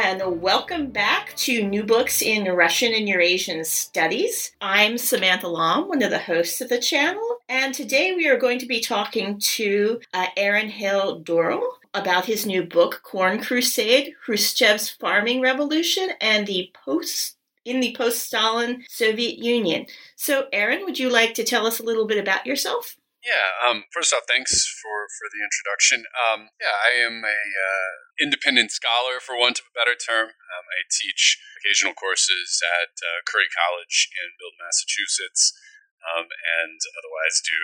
And welcome back to New Books in Russian and Eurasian Studies. I'm Samantha Long, one of the hosts of the channel, and today we are going to be talking to uh, Aaron Hale-Dorrell about his new book, Corn Crusade Khrushchev's Farming Revolution and the Post in the post-Stalin Soviet Union. So, Aaron, would you like to tell us a little bit about yourself? Yeah. Um, first off, thanks for, for the introduction. Um, yeah, I am a uh, independent scholar, for want of a better term. Um, I teach occasional courses at uh, Curry College in Milton, Massachusetts, um, and otherwise do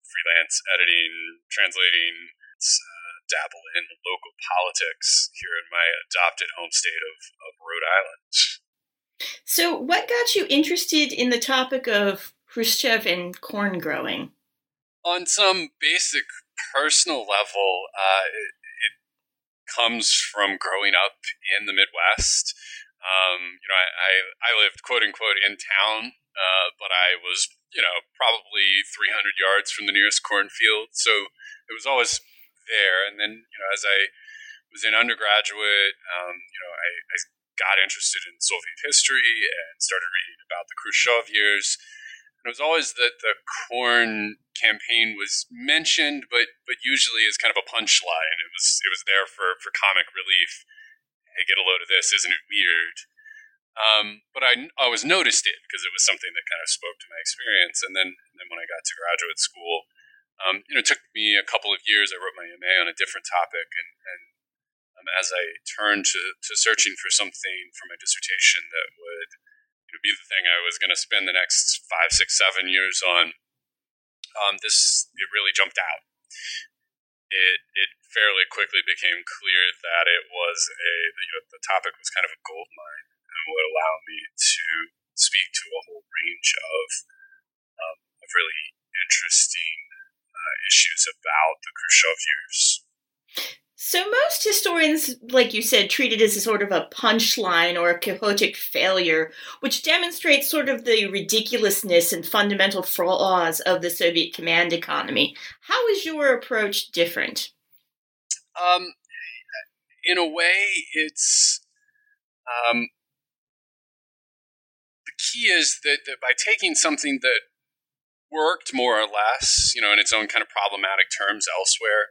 freelance editing, translating, uh, dabble in local politics here in my adopted home state of, of Rhode Island. So, what got you interested in the topic of Khrushchev and corn growing? On some basic personal level, uh, it, it, comes from growing up in the Midwest. Um, you know, I, I, I, lived quote unquote in town, uh, but I was, you know, probably 300 yards from the nearest cornfield. So it was always there. And then, you know, as I was in undergraduate, um, you know, I, I got interested in Soviet history and started reading about the Khrushchev years. It was always that the corn campaign was mentioned, but but usually as kind of a punchline. It was it was there for for comic relief. Hey, get a load of this, isn't it weird? Um, but I always noticed it because it was something that kind of spoke to my experience. And then and then when I got to graduate school, um, you know, it took me a couple of years. I wrote my MA on a different topic, and, and um, as I turned to, to searching for something for my dissertation that would to be the thing I was going to spend the next five, six, seven years on. Um, this it really jumped out. It it fairly quickly became clear that it was a the topic was kind of a gold mine and would allow me to speak to a whole range of um, of really interesting uh, issues about the Khrushchev years. So most historians, like you said, treat it as a sort of a punchline or a quixotic failure, which demonstrates sort of the ridiculousness and fundamental flaws of the Soviet command economy. How is your approach different? Um, in a way, it's um, the key is that, that by taking something that worked more or less, you know, in its own kind of problematic terms elsewhere.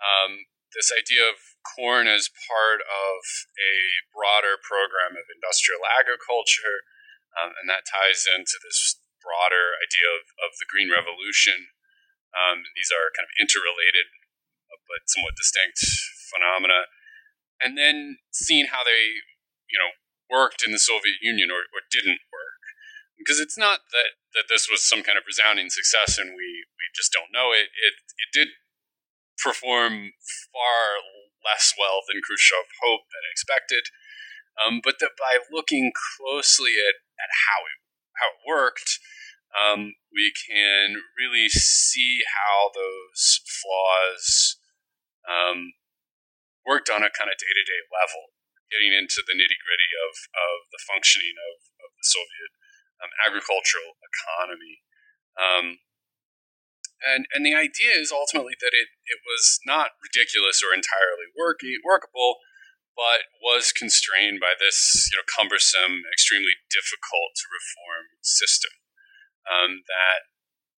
Um, this idea of corn as part of a broader program of industrial agriculture, um, and that ties into this broader idea of, of the Green Revolution. Um, these are kind of interrelated but somewhat distinct phenomena. And then seeing how they, you know, worked in the Soviet Union or, or didn't work. Because it's not that, that this was some kind of resounding success and we, we just don't know it. It, it did perform far less well than Khrushchev hoped and expected. Um, but that by looking closely at, at how it how it worked, um, we can really see how those flaws um, worked on a kind of day to day level, getting into the nitty gritty of, of the functioning of, of the Soviet um, agricultural economy. And and the idea is ultimately that it, it was not ridiculous or entirely working, workable, but was constrained by this you know cumbersome, extremely difficult to reform system. Um, that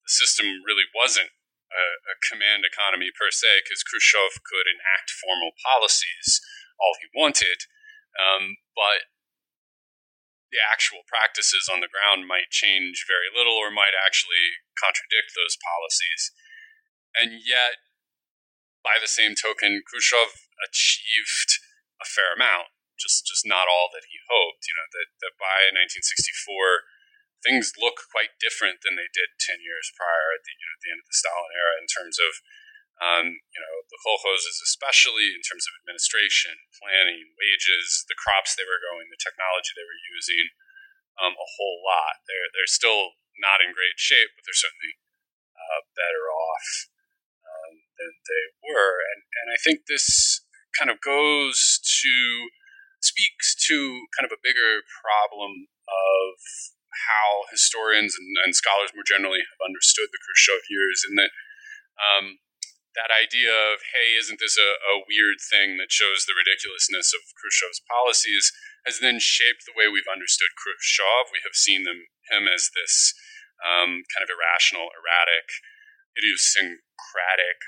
the system really wasn't a, a command economy per se, because Khrushchev could enact formal policies all he wanted. Um, but the actual practices on the ground might change very little or might actually contradict those policies. And yet, by the same token, Khrushchev achieved a fair amount, just just not all that he hoped. You know that, that by 1964, things look quite different than they did 10 years prior at the, you know, at the end of the Stalin era in terms of um, you know, the kolkhozes, especially in terms of administration, planning, wages, the crops they were growing, the technology they were using, um, a whole lot. They're they're still not in great shape, but they're certainly uh, better off um, than they were. And and I think this kind of goes to speaks to kind of a bigger problem of how historians and, and scholars more generally have understood the Khrushchev years, and that um, that idea of, hey, isn't this a, a, weird thing that shows the ridiculousness of Khrushchev's policies, has then shaped the way we've understood Khrushchev. We have seen them, him as this um, kind of irrational, erratic, idiosyncratic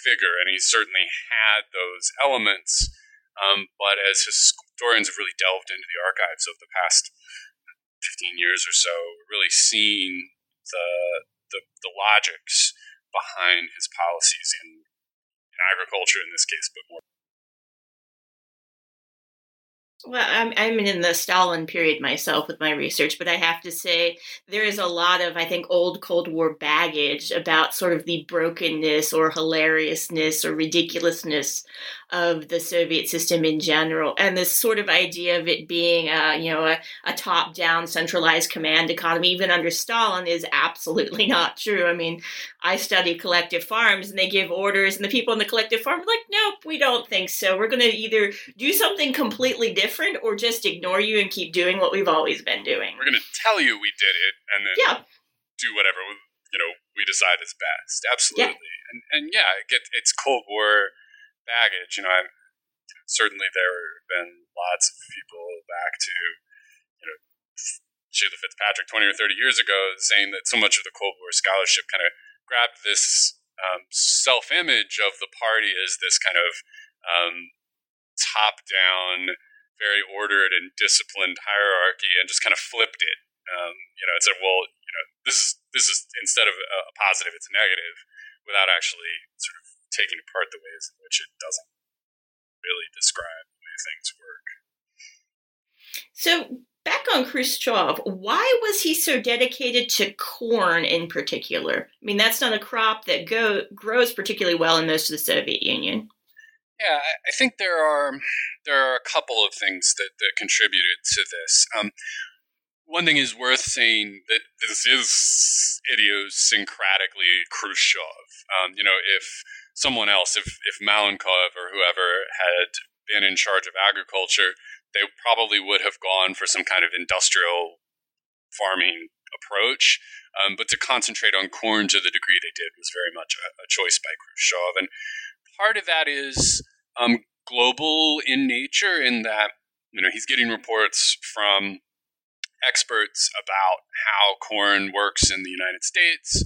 figure, and he certainly had those elements. Um, but as historians have really delved into the archives of the past 15 years or so, really seen the, the, the logics behind his policies in, in agriculture in this case, but more well, I'm I'm in the Stalin period myself with my research, but I have to say there is a lot of I think old Cold War baggage about sort of the brokenness or hilariousness or ridiculousness of the Soviet system in general, and this sort of idea of it being a you know a, a top down centralized command economy even under Stalin is absolutely not true. I mean, I study collective farms and they give orders, and the people in the collective farm are like, nope, we don't think so. We're going to either do something completely different different or just ignore you and keep doing what we've always been doing. We're going to tell you we did it and then yeah. do whatever you know we decide is best. Absolutely. Yeah. And and yeah, it get, it's Cold War baggage. You know, I'm certainly there have been lots of people back to you know Sheila Fitzpatrick 20 or 30 years ago saying that so much of the Cold War scholarship kind of grabbed this um, self image of the party as this kind of um, top down very ordered and disciplined hierarchy and just kind of flipped it. Um, you know, it said, well, you know, this is this is instead of a positive, it's a negative, without actually sort of taking apart the ways in which it doesn't really describe the way things work. So back on Khrushchev, why was he so dedicated to corn in particular? I mean, that's not a crop that go, grows particularly well in most of the Soviet Union. Yeah, I think there are there are a couple of things that, that contributed to this. Um, one thing is worth saying that this is idiosyncratically Khrushchev. Um, you know, if someone else, if if Malenkov or whoever had been in charge of agriculture, they probably would have gone for some kind of industrial farming approach. Um, but to concentrate on corn to the degree they did was very much a, a choice by Khrushchev. And part of that is um, global in nature in that you know he's getting reports from experts about how corn works in the United States,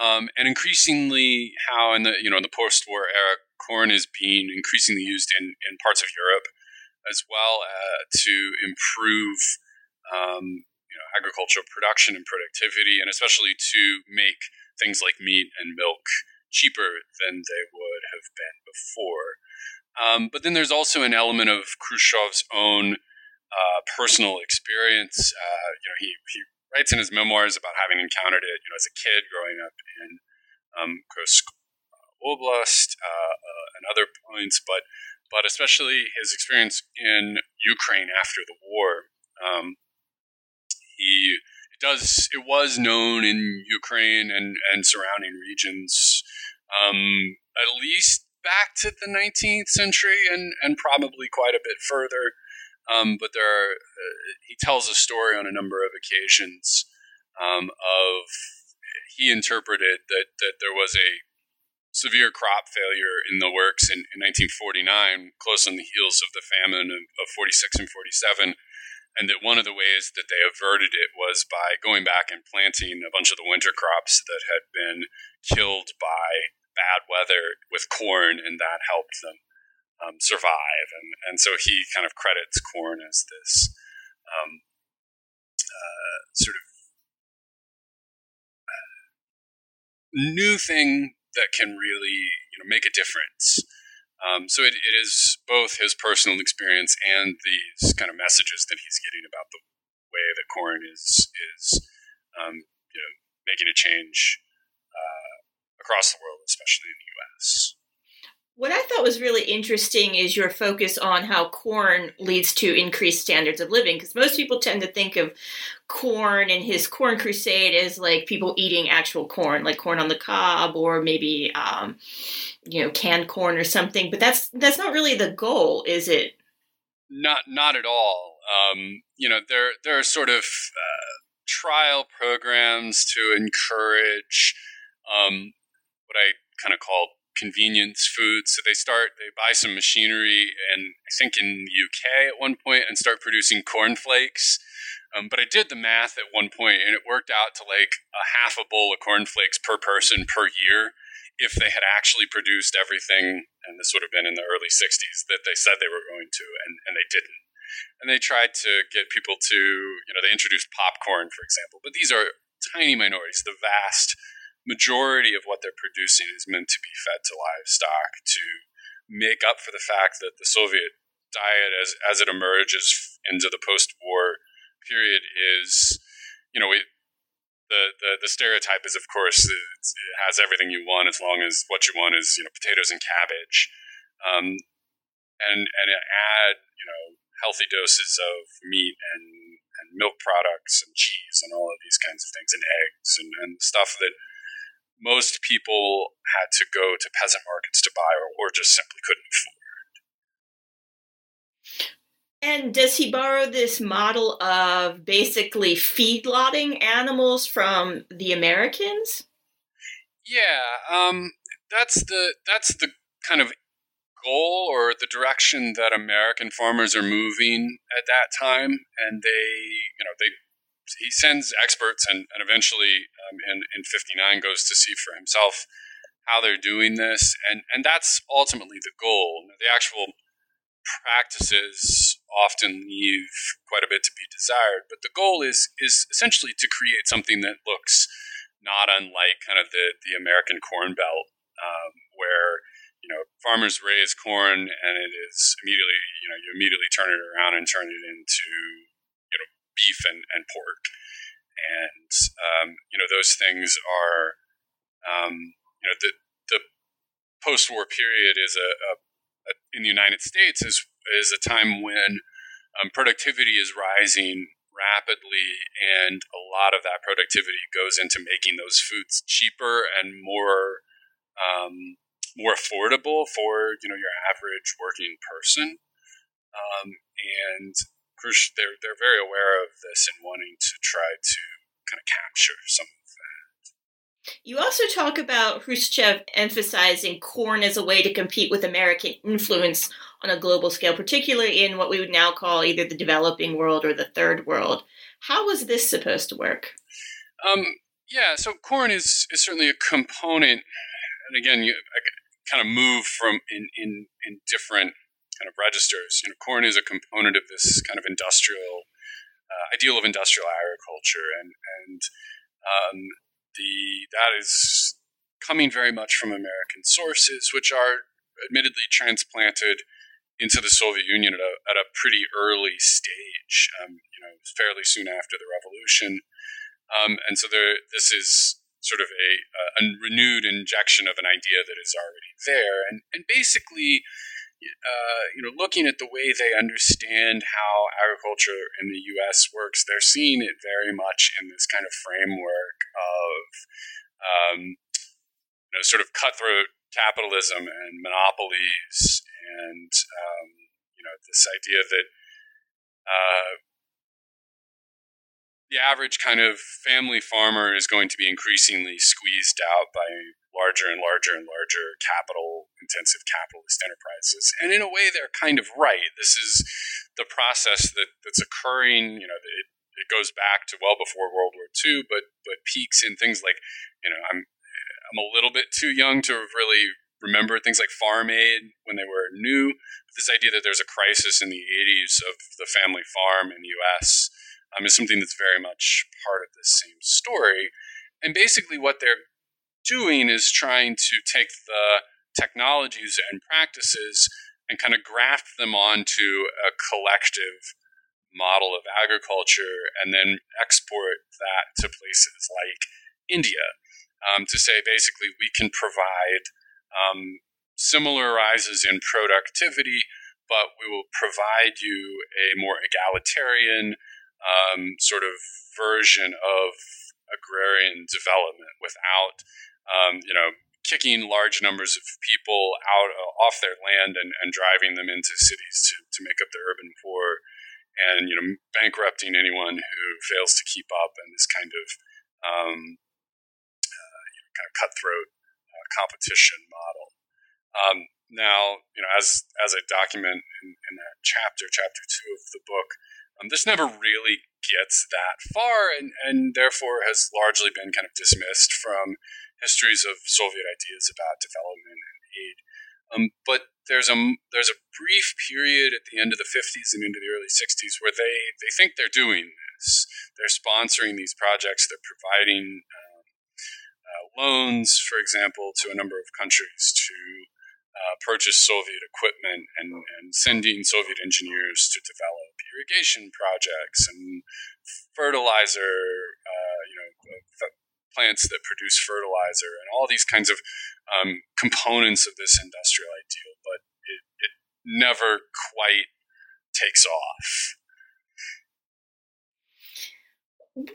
um, and increasingly how in the you know in the post-war era corn is being increasingly used in, in parts of Europe as well uh, to improve um, you know agricultural production and productivity, and especially to make things like meat and milk cheaper than they would have been before. Um, but then there's also an element of Khrushchev's own uh, personal experience. Uh, you know, he, he writes in his memoirs about having encountered it, you know, as a kid growing up in um, Kursk Oblast uh, uh, and other points, but but especially his experience in Ukraine after the war. Um, he it does it was known in Ukraine and and surrounding regions um, at least back to the 19th century and, and probably quite a bit further. Um, but there are, uh, he tells a story on a number of occasions um, of he interpreted that, that there was a severe crop failure in the works in, in 1949, close on the heels of the famine of, of 46 and 47 and that one of the ways that they averted it was by going back and planting a bunch of the winter crops that had been killed by bad weather with corn, and that helped them. um, survive. And, and so he kind of credits corn as this um, uh, sort of uh, new thing that can really you know make a difference. Um, so it, it is both his personal experience and these kind of messages that he's getting about the way that corn is is um, you know making a change uh, across the world, especially in the U.S. What I thought was really interesting is your focus on how corn leads to increased standards of living. Because most people tend to think of corn and his corn crusade as like people eating actual corn, like corn on the cob, or maybe um, you know canned corn or something. But that's that's not really the goal, is it? Not not at all. Um, you know, there there are sort of uh, trial programs to encourage um, what I kind of call convenience foods. So they start, they buy some machinery, and I think in the UK at one point, and start producing cornflakes. Um, but I did the math at one point, and it worked out to like a half a bowl of cornflakes per person per year if they had actually produced everything, and this would have been in the early 60s, that they said they were going to, and, and they didn't. And they tried to get people to, you know, they introduced popcorn, for example, but these are tiny minorities. The vast majority of what they're producing is meant to be fed to livestock to make up for the fact that the Soviet diet, as as it emerges into the post-war period, is you know it, the, the the stereotype is of course it has everything you want as long as what you want is you know potatoes and cabbage, um, and and add you know healthy doses of meat and and milk products and cheese and all of these kinds of things and eggs and, and stuff that most people had to go to peasant markets to buy or, or just simply couldn't afford. And does he borrow this model of basically feedlotting animals from the Americans? Yeah, um, that's the that's the kind of goal or the direction that American farmers are moving at that time, and they you know they he sends experts and, and eventually um, in, in 59 goes to see for himself how they're doing this. And, and that's ultimately the goal. The actual practices often leave quite a bit to be desired but the goal is is essentially to create something that looks not unlike kind of the, the American corn belt um, where you know farmers raise corn and it is immediately you know you immediately turn it around and turn it into beef and, and pork. And, um, you know, those things are, um, you know, the, the post war period is a, a, a, in the United States is, is a time when um, productivity is rising rapidly, and a lot of that productivity goes into making those foods cheaper and more um, more affordable for you know your average working person. Um, and they're they're very aware of this and wanting to try to kind of capture some of that. You also talk about Khrushchev emphasizing corn as a way to compete with American influence on a global scale, particularly in what we would now call either the developing world or the third world. How was this supposed to work? Um, yeah, so corn is, is certainly a component, and again, you I kind of move from in, in, in different kind of registers. You know, corn is a component of this kind of industrial uh, ideal of industrial agriculture, and and um, the that is coming very much from American sources, which are admittedly transplanted into the Soviet Union at a, at a pretty early stage, um, you know, fairly soon after the revolution. Um, and so there, this is sort of a, a, renewed injection of an idea that is already there. And, and basically, uh, you know, looking at the way they understand how agriculture in the U.S. works, they're seeing it very much in this kind of framework of, um, you know, sort of cutthroat capitalism and monopolies, and um, you know, this idea that uh, the average kind of family farmer is going to be increasingly squeezed out by larger and larger and larger capital intensive capitalist enterprises. And in a way, they're kind of right. This is the process that, that's occurring. You know, it, it goes back to well before World War II, but but peaks in things like, you know, I'm I'm a little bit too young to really remember things like Farm Aid when they were new. This idea that there's a crisis in the 80s of the family farm in the U.S. Um, is something that's very much part of this same story. And basically, what they're doing is trying to take the technologies and practices and kind of graft them onto a collective model of agriculture and then export that to places like India um, to say basically we can provide um, similar rises in productivity, but we will provide you a more egalitarian um, sort of version of agrarian development without, um, you know, kicking large numbers of people out uh, off their land and, and driving them into cities to, to make up the urban poor and you know bankrupting anyone who fails to keep up in this kind of um, uh, you know, kind of cutthroat uh, competition model. Um, now, you know, as as I document in, in that chapter, chapter two of the book, um, this never really gets that far, and and therefore has largely been kind of dismissed from histories of Soviet ideas about development and aid. Um, but there's a there's a brief period at the end of the 50s and into the early 60s where they they think they're doing this. They're sponsoring these projects. They're providing um, uh, loans, for example, to a number of countries to uh, purchase Soviet equipment and, and sending Soviet engineers to develop irrigation projects and fertilizer, uh, you know, plants that produce fertilizer and all these kinds of um, components of this industrial ideal, but it, it never quite takes off.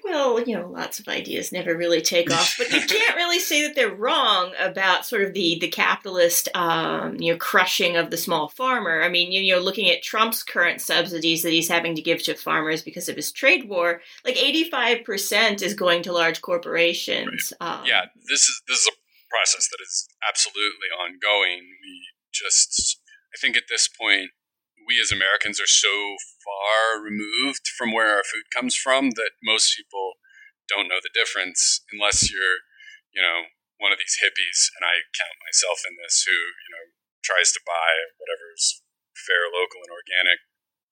Well, you know, lots of ideas never really take off, but you can't really say that they're wrong about sort of the the capitalist, um, you know, crushing of the small farmer. I mean, you know, looking at Trump's current subsidies that he's having to give to farmers because of his trade war, like eighty five percent is going to large corporations. Right. Um, yeah, this is this is a process that is absolutely ongoing. We just, I think, at this point, we as Americans are so far removed from where our food comes from that most people don't know the difference unless you're, you know, one of these hippies, and I count myself in this, who, you know, tries to buy whatever's fair, local, and organic,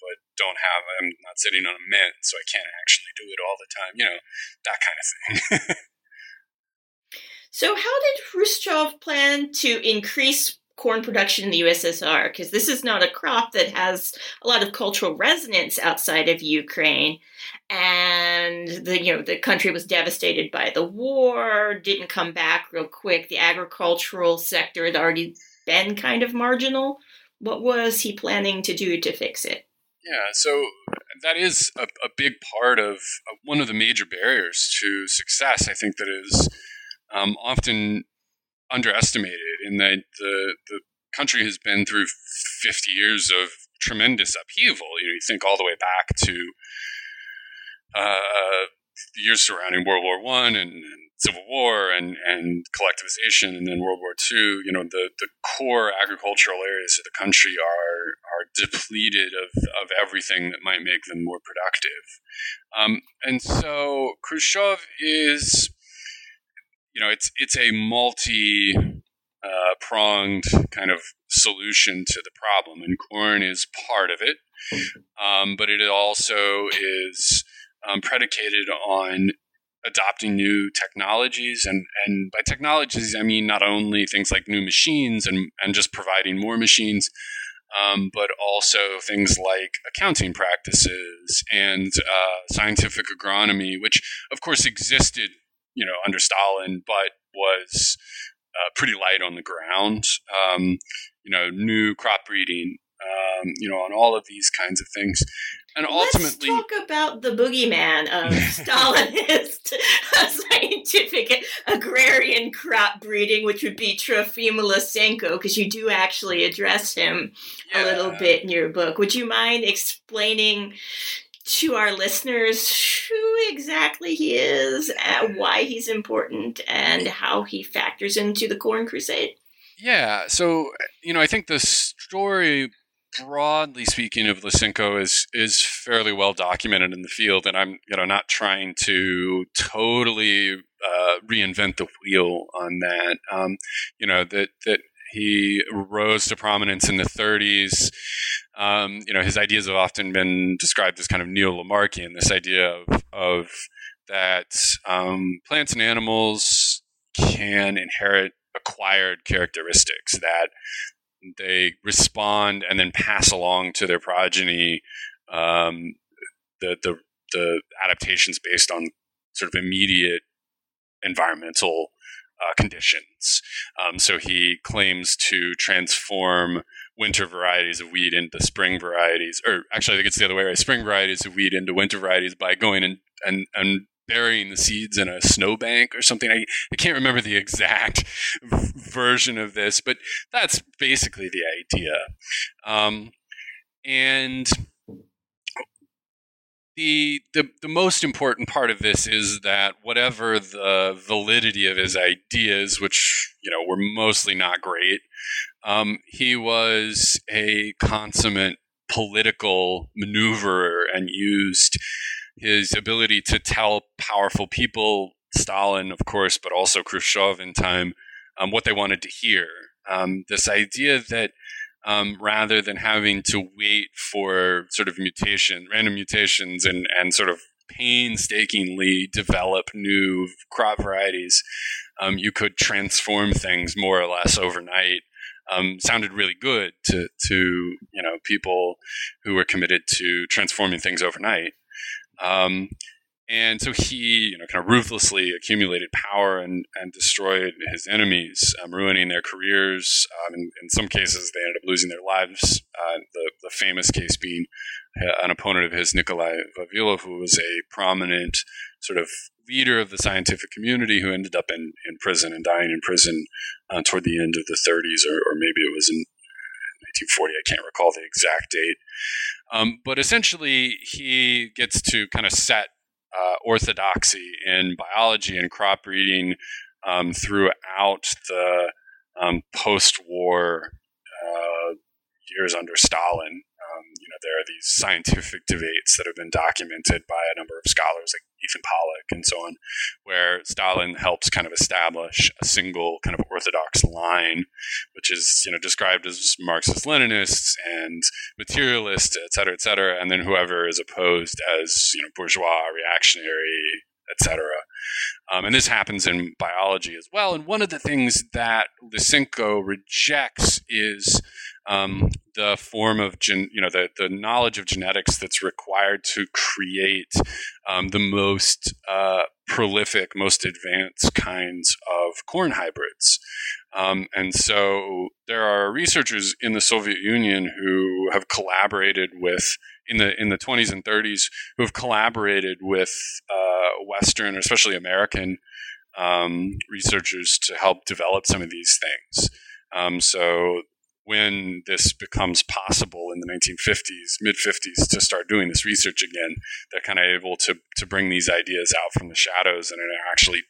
but don't have, I'm not sitting on a mint, so I can't actually do it all the time, you know, that kind of thing. so, how did Khrushchev plan to increase corn production in the USSR because this is not a crop that has a lot of cultural resonance outside of Ukraine. And the you know the country was devastated by the war didn't come back real quick. The agricultural sector had already been kind of marginal. What was he planning to do to fix it? Yeah so that is a, a big part of uh, one of the major barriers to success i think that is um, often underestimated in that the the country has been through 50 years of tremendous upheaval. You know, you think all the way back to uh, the years surrounding World War One and, and, Civil War and, and collectivization, and then World War Two. You know, the, the core agricultural areas of the country are are depleted of, of everything that might make them more productive. Um, and so Khrushchev is you know, it's it's a multi uh, pronged kind of solution to the problem, and corn is part of it. Um, but it also is um, predicated on adopting new technologies, and and by technologies I mean not only things like new machines and and just providing more machines. Um, but also things like accounting practices and uh, scientific agronomy, which of course existed you know, under Stalin, but was uh, pretty light on the ground. Um, you know, new crop breeding, um, you know, on all of these kinds of things. And ultimately, let's talk about the boogeyman of Stalinist scientific agrarian crop breeding, which would be Trofim Lysenko, because you do actually address him yeah. a little bit in your book. Would you mind explaining to our listeners who exactly he is, uh, why he's important, and how he factors into the Corn Crusade? Yeah, so you know, I think the story, broadly speaking, of Lysenko is is fairly well documented in the field, and I'm you know not trying to totally uh, reinvent the wheel on that. Um, you know that that he rose to prominence in the 30s. Um, you know, his ideas have often been described as kind of neo-Lamarckian. This idea of, of that um, plants and animals can inherit acquired characteristics that they respond and then pass along to their progeny um, the, the the adaptations based on sort of immediate environmental uh, conditions. Um, so he claims to transform winter varieties of wheat into spring varieties, or actually, I think it's the other way: right? Spring varieties of wheat into winter varieties by going and and, and burying the seeds in a snowbank or something. I, I can't remember the exact version of this, but that's basically the idea. Um, and the, the the most important part of this is that whatever the validity of his ideas, which you know were mostly not great, um, he was a consummate political maneuverer and used his ability to tell powerful people, Stalin, of course, but also Khrushchev in time, um, what they wanted to hear. Um, this idea that um, rather than having to wait for sort of mutation, random mutations, and and sort of painstakingly develop new crop varieties, um, you could transform things more or less overnight. Um, sounded really good to to you know people who were committed to transforming things overnight. Um, and so he, you know, kind of ruthlessly accumulated power and, and destroyed his enemies, um, ruining their careers. Um, in, in, some cases, they ended up losing their lives. Uh, the, the famous case being uh, an opponent of his, Nikolai Vavilov, who was a prominent sort of leader of the scientific community who ended up in, in prison and dying in prison uh, toward the end of the 30s, or, or maybe it was in 1940. I can't recall the exact date. Um, but essentially, he gets to kind of set uh, orthodoxy in biology and crop breeding um, throughout the um, post-war uh, years under Stalin. Um, you know, there are these scientific debates that have been documented by a number of scholars like Ethan Pollock and so on, where Stalin helps kind of establish a single kind of orthodox line, which is you know described as Marxist Leninists and materialist, et cetera, et cetera, and then whoever is opposed as you know bourgeois, reactionary, etc. Um, and this happens in biology as well. And one of the things that Lysenko rejects is um, the form of gen, you know the, the knowledge of genetics that's required to create um, the most uh, prolific, most advanced kinds of corn hybrids. Um, and so there are researchers in the Soviet Union who have collaborated with in the in the 20s and 30s who have collaborated with uh, Western, especially American um, researchers to help develop some of these things. Um, so when this becomes possible in the 1950s, mid 50s, to start doing this research again, they're kind of able to to bring these ideas out from the shadows and are actually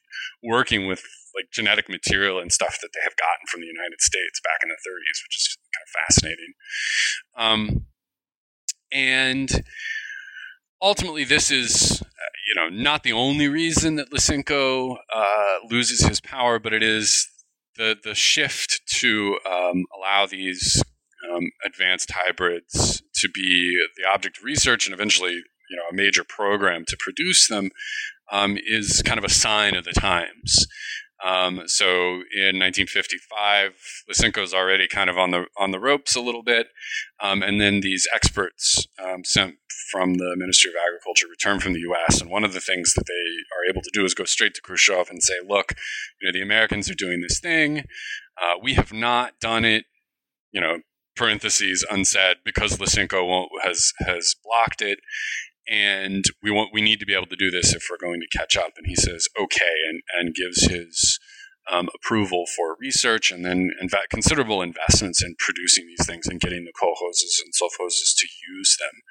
working with like genetic material and stuff that they have gotten from the United States back in the 30s, which is kind of fascinating. Um, and ultimately, this is uh, you know not the only reason that Lysenko uh, loses his power, but it is the the shift to um, allow these um, advanced hybrids to be the object of research and eventually you know a major program to produce them um, is kind of a sign of the times. Um, so in 1955, Lysenko is already kind of on the on the ropes a little bit, um, and then these experts um, sent from the Ministry of Agriculture return from the U.S. And one of the things that they are able to do is go straight to Khrushchev and say, "Look, you know, the Americans are doing this thing. Uh, we have not done it. You know, parentheses unsaid because Lysenko has has blocked it." And we want we need to be able to do this if we're going to catch up. And he says okay, and and gives his um, approval for research, and then inv- considerable investments in producing these things and getting the kolkhozes and sovkhozes to use them.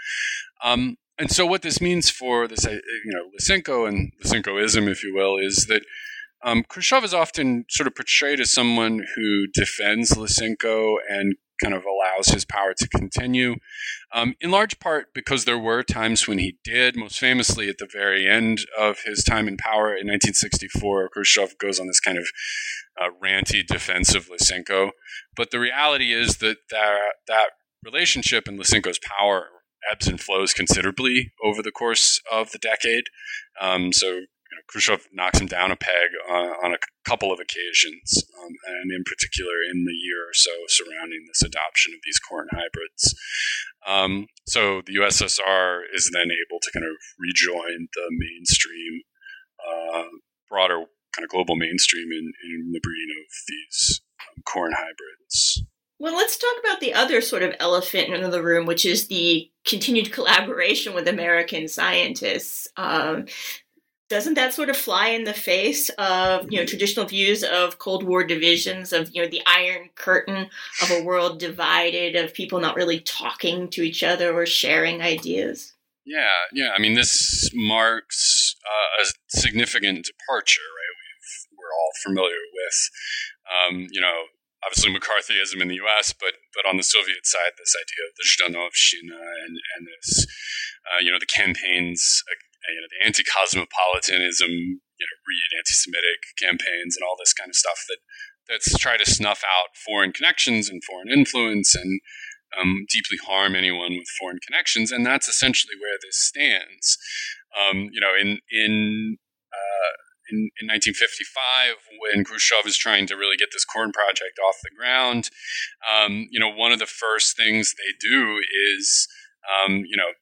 Um, and so, what this means for this, you know, Lysenko and Lysenkoism, if you will, is that um, Khrushchev is often sort of portrayed as someone who defends Lysenko and kind of allows his power to continue. Um, in large part because there were times when he did, most famously at the very end of his time in power in 1964, Khrushchev goes on this kind of uh, ranty defense of Lysenko. But the reality is that that, that relationship and Lysenko's power ebbs and flows considerably over the course of the decade. Um, so you know, Khrushchev knocks him down a peg on, on a couple of occasions, um, and in particular in the year or so surrounding this adoption of these corn hybrids. Um, so the USSR is then able to kind of rejoin the mainstream, uh, broader kind of global mainstream in, in the breeding of these um, corn hybrids. Well, let's talk about the other sort of elephant in the room, which is the continued collaboration with American scientists. Um, doesn't that sort of fly in the face of you know traditional views of Cold War divisions of you know the Iron Curtain of a world divided of people not really talking to each other or sharing ideas? Yeah, yeah. I mean, this marks uh, a significant departure, right? we are all familiar with, um, you know, obviously McCarthyism in the U.S., but but on the Soviet side, this idea of the Zhdanovshchina and and this, uh, you know, the campaigns you know, the anti-cosmopolitanism, you know, read anti-Semitic campaigns and all this kind of stuff that that's try to snuff out foreign connections and foreign influence and um, deeply harm anyone with foreign connections, and that's essentially where this stands. Um, you know, in in, uh, in in 1955, when Khrushchev is trying to really get this corn project off the ground, um, you know, one of the first things they do is, um, you know,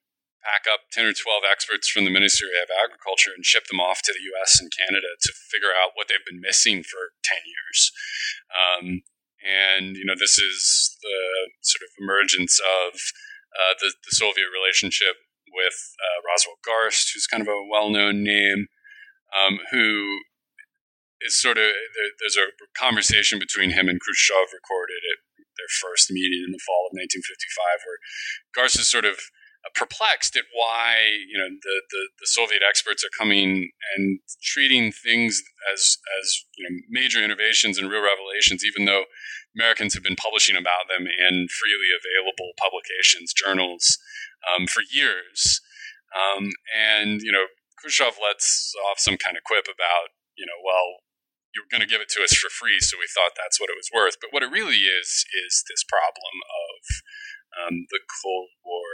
pack up 10 or 12 experts from the Ministry of Agriculture and ship them off to the US and Canada to figure out what they've been missing for 10 years. Um, and, you know, this is the sort of emergence of uh, the, the, Soviet relationship with uh, Roswell Garst, who's kind of a well known name, um, who is sort of there, there's a conversation between him and Khrushchev recorded at their first meeting in the fall of 1955, where Garst is sort of perplexed at why you know the, the, the, Soviet experts are coming and treating things as as you know major innovations and real revelations, even though Americans have been publishing about them in freely available publications, journals, um, for years. Um, and you know, Khrushchev lets off some kind of quip about you know, well, you were going to give it to us for free, so we thought that's what it was worth. But what it really is is this problem of um, the Cold War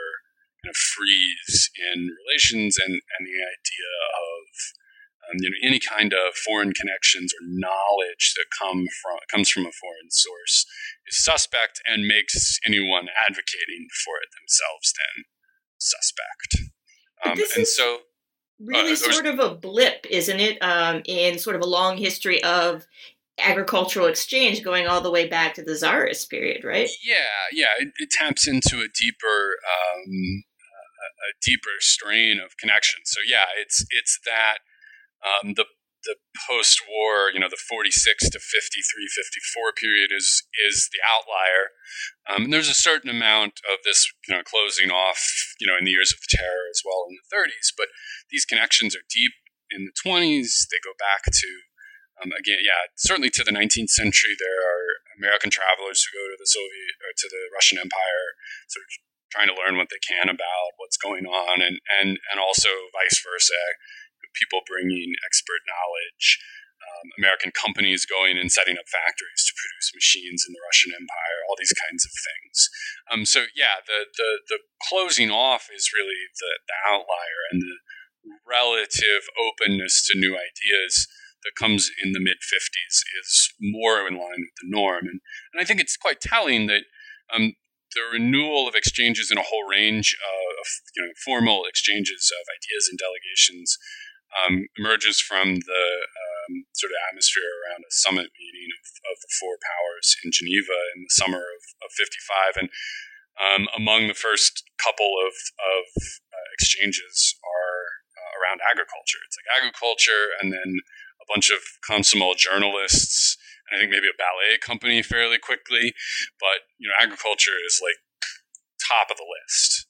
kind of freeze in relations and, and the idea of um, you know any kind of foreign connections or knowledge that come from comes from a foreign source is suspect and makes anyone advocating for it themselves then suspect. Um, and so really uh, sort of a blip, isn't it, um, in sort of a long history of agricultural exchange going all the way back to the czarist period, right? Yeah, yeah. It, it taps into a deeper um, a deeper strain of connection. So yeah, it's it's that um, the the post-war, you know, the 46 to 53, 54 period is is the outlier. Um, and there's a certain amount of this, you know, closing off, you know, in the years of the terror as well in the 30s. But these connections are deep in the 20s. They go back to, um, again, yeah, certainly to the 19th century. There are American travelers who go to the Soviet or to the Russian Empire, sort of trying to learn what they can about what's going on, and and and also vice versa, people bringing expert knowledge. Um, American companies going and setting up factories to produce machines in the Russian Empire, all these kinds of things. Um, so yeah, the, the the closing off is really the, the outlier, and the relative openness to new ideas that comes in the mid 50s is more in line with the norm. And, and I think it's quite telling that um, the renewal of exchanges in a whole range of you know, formal exchanges of ideas and delegations um, emerges from the um, sort of atmosphere around a summit meeting of, of, the four powers in Geneva in the summer of, of 55. And um, among the first couple of, of uh, exchanges are uh, around agriculture. It's like agriculture and then a bunch of Komsomol journalists I think maybe a ballet company fairly quickly. But you know, agriculture is like top of the list.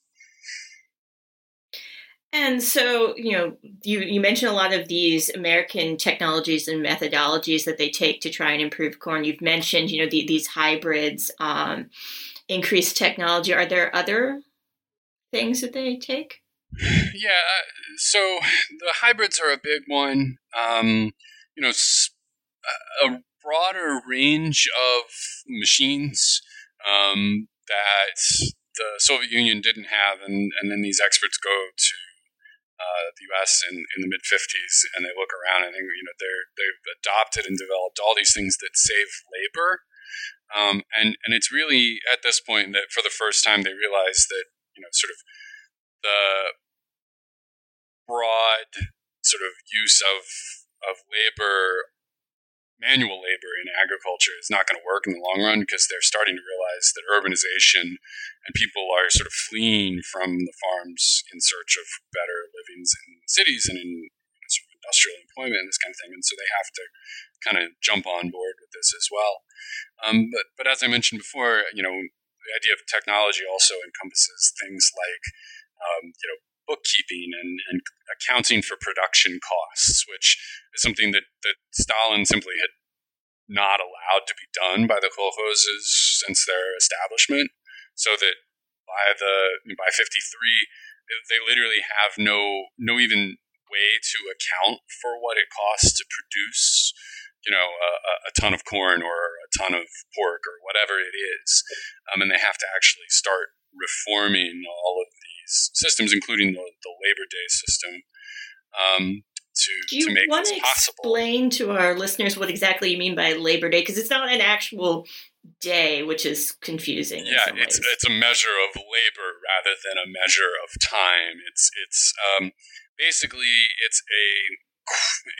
And so, you know, you, you mentioned a lot of these American technologies and methodologies that they take to try and improve corn. You've mentioned, you know, the, these hybrids. Um, increased technology. Are there other things that they take? Yeah, uh, so the hybrids are a big one. Um, you know, a broader range of machines um, that the Soviet Union didn't have, and, and then these experts go to uh, the U.S. in, in the mid '50s, and they look around and they, you know they're they've adopted and developed all these things that save labor, um, and and it's really at this point that for the first time they realize that you know sort of the broad sort of use of of labor manual labor in agriculture is not going to work in the long run because they're starting to realize that urbanization and people are sort of fleeing from the farms in search of better livings in cities and in sort of industrial employment and this kind of thing. And so they have to kind of jump on board with this as well. Um, but, but as I mentioned before, you know, the idea of technology also encompasses things like, um, you know, bookkeeping and, and accounting for production costs, which is something that, that Stalin simply had not allowed to be done by the kolkhozes since their establishment. So that by the by 53, they literally have no no even way to account for what it costs to produce you know a, a, ton of corn or a ton of pork or whatever it is um, and they have to actually start reforming all of these systems, including the, the Labor Day system, um, to, Do you to make want this to possible. explain to our listeners what exactly you mean by Labor Day? Because it's not an actual day, which is confusing. Yeah, it's it's a measure of labor rather than a measure of time. It's it's um, basically it's a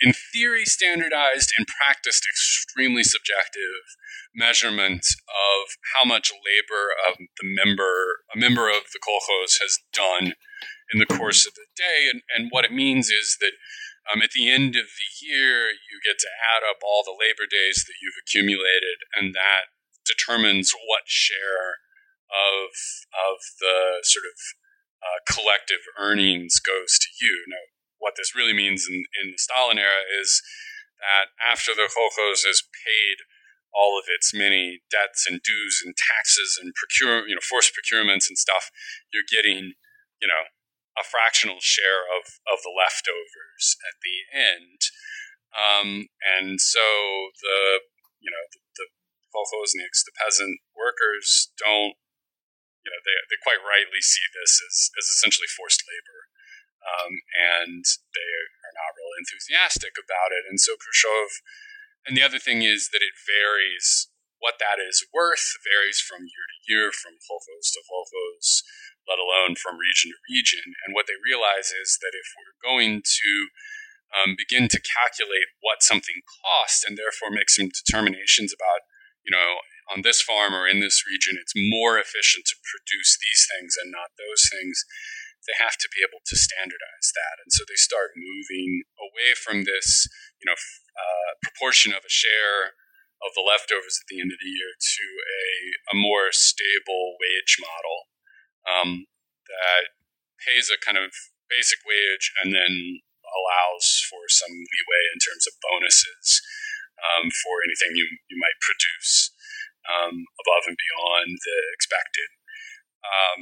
in theory standardized, and practiced extremely subjective measurement of how much labor um, the member, a member of the kolkhoz has done in the course of the day. And, and what it means is that um, at the end of the year, you get to add up all the labor days that you've accumulated, and that determines what share of of the sort of uh, collective earnings goes to you. Now, what this really means in, in the Stalin era is that after the kolkhoz has paid all of its many debts and dues and taxes and procure, you know, forced procurements and stuff, you're getting, you know, a fractional share of, of the leftovers at the end. Um, and so the, you know, the, the kolkhozniks, the peasant workers, don't, you know, they, they quite rightly see this as, as essentially forced labor um, and they are not real enthusiastic about it. And so Khrushchev, and the other thing is that it varies. What that is worth varies from year to year, from kolkhoz to kolkhoz, let alone from region to region. And what they realize is that if we're going to um, begin to calculate what something costs and therefore make some determinations about, you know, on this farm or in this region, it's more efficient to produce these things and not those things they have to be able to standardize that. And so they start moving away from this, you know, uh, proportion of a share of the leftovers at the end of the year to a, a more stable wage model um, that pays a kind of basic wage and then allows for some leeway in terms of bonuses um, for anything you, you might produce um, above and beyond the expected. Um,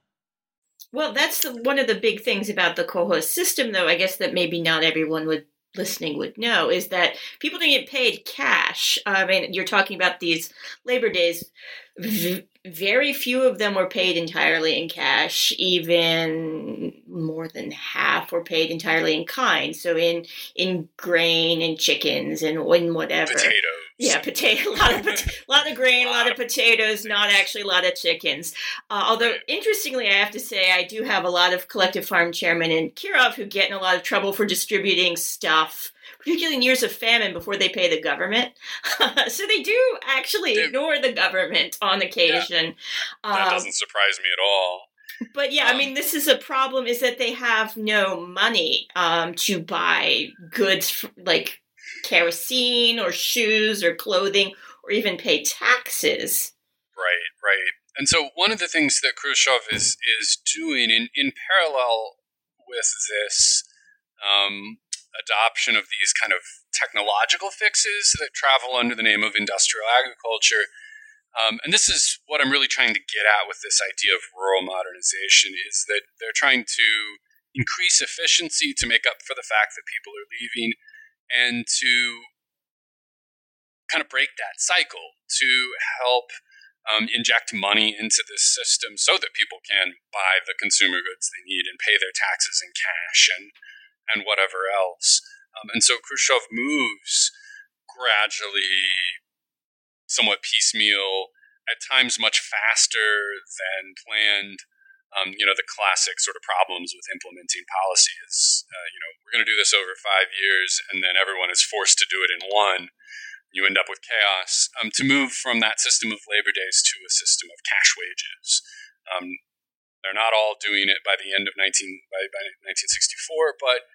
Well, that's the, one of the big things about the kolkhoz system, though. I guess that maybe not everyone would listening would know is that people don't get paid cash. I mean, you're talking about these labor days. Very few of them were paid entirely in cash. Even more than half were paid entirely in kind. So in in grain and chickens and in whatever potatoes. Yeah, potato, a lot of a lot of grain, a lot of potatoes, not actually a lot of chickens. Uh, although interestingly, I have to say I do have a lot of collective farm chairmen in Kirov who get in a lot of trouble for distributing stuff, particularly in years of famine before they pay the government. so they do actually ignore the government on occasion. Yeah, that um, doesn't surprise me at all. But yeah, I mean, this is a problem: is that they have no money um, to buy goods like kerosene or shoes or clothing or even pay taxes. Right, right. And so one of the things that Khrushchev is is doing in, in parallel with this um, adoption of these kind of technological fixes that travel under the name of industrial agriculture. Um, and this is what I'm really trying to get at with this idea of rural modernization is that they're trying to increase efficiency to make up for the fact that people are leaving and to kind of break that cycle to help um, inject money into this system so that people can buy the consumer goods they need and pay their taxes in cash and and whatever else. Um, and so Khrushchev moves gradually, somewhat piecemeal, at times much faster than planned, um, you know, the classic sort of problems with implementing policy is, uh, you know, we're going to do this over five years, and then everyone is forced to do it in one. You end up with chaos. Um, to move from that system of labor days to a system of cash wages. Um, they're not all doing it by the end of 19 by, by 1964, but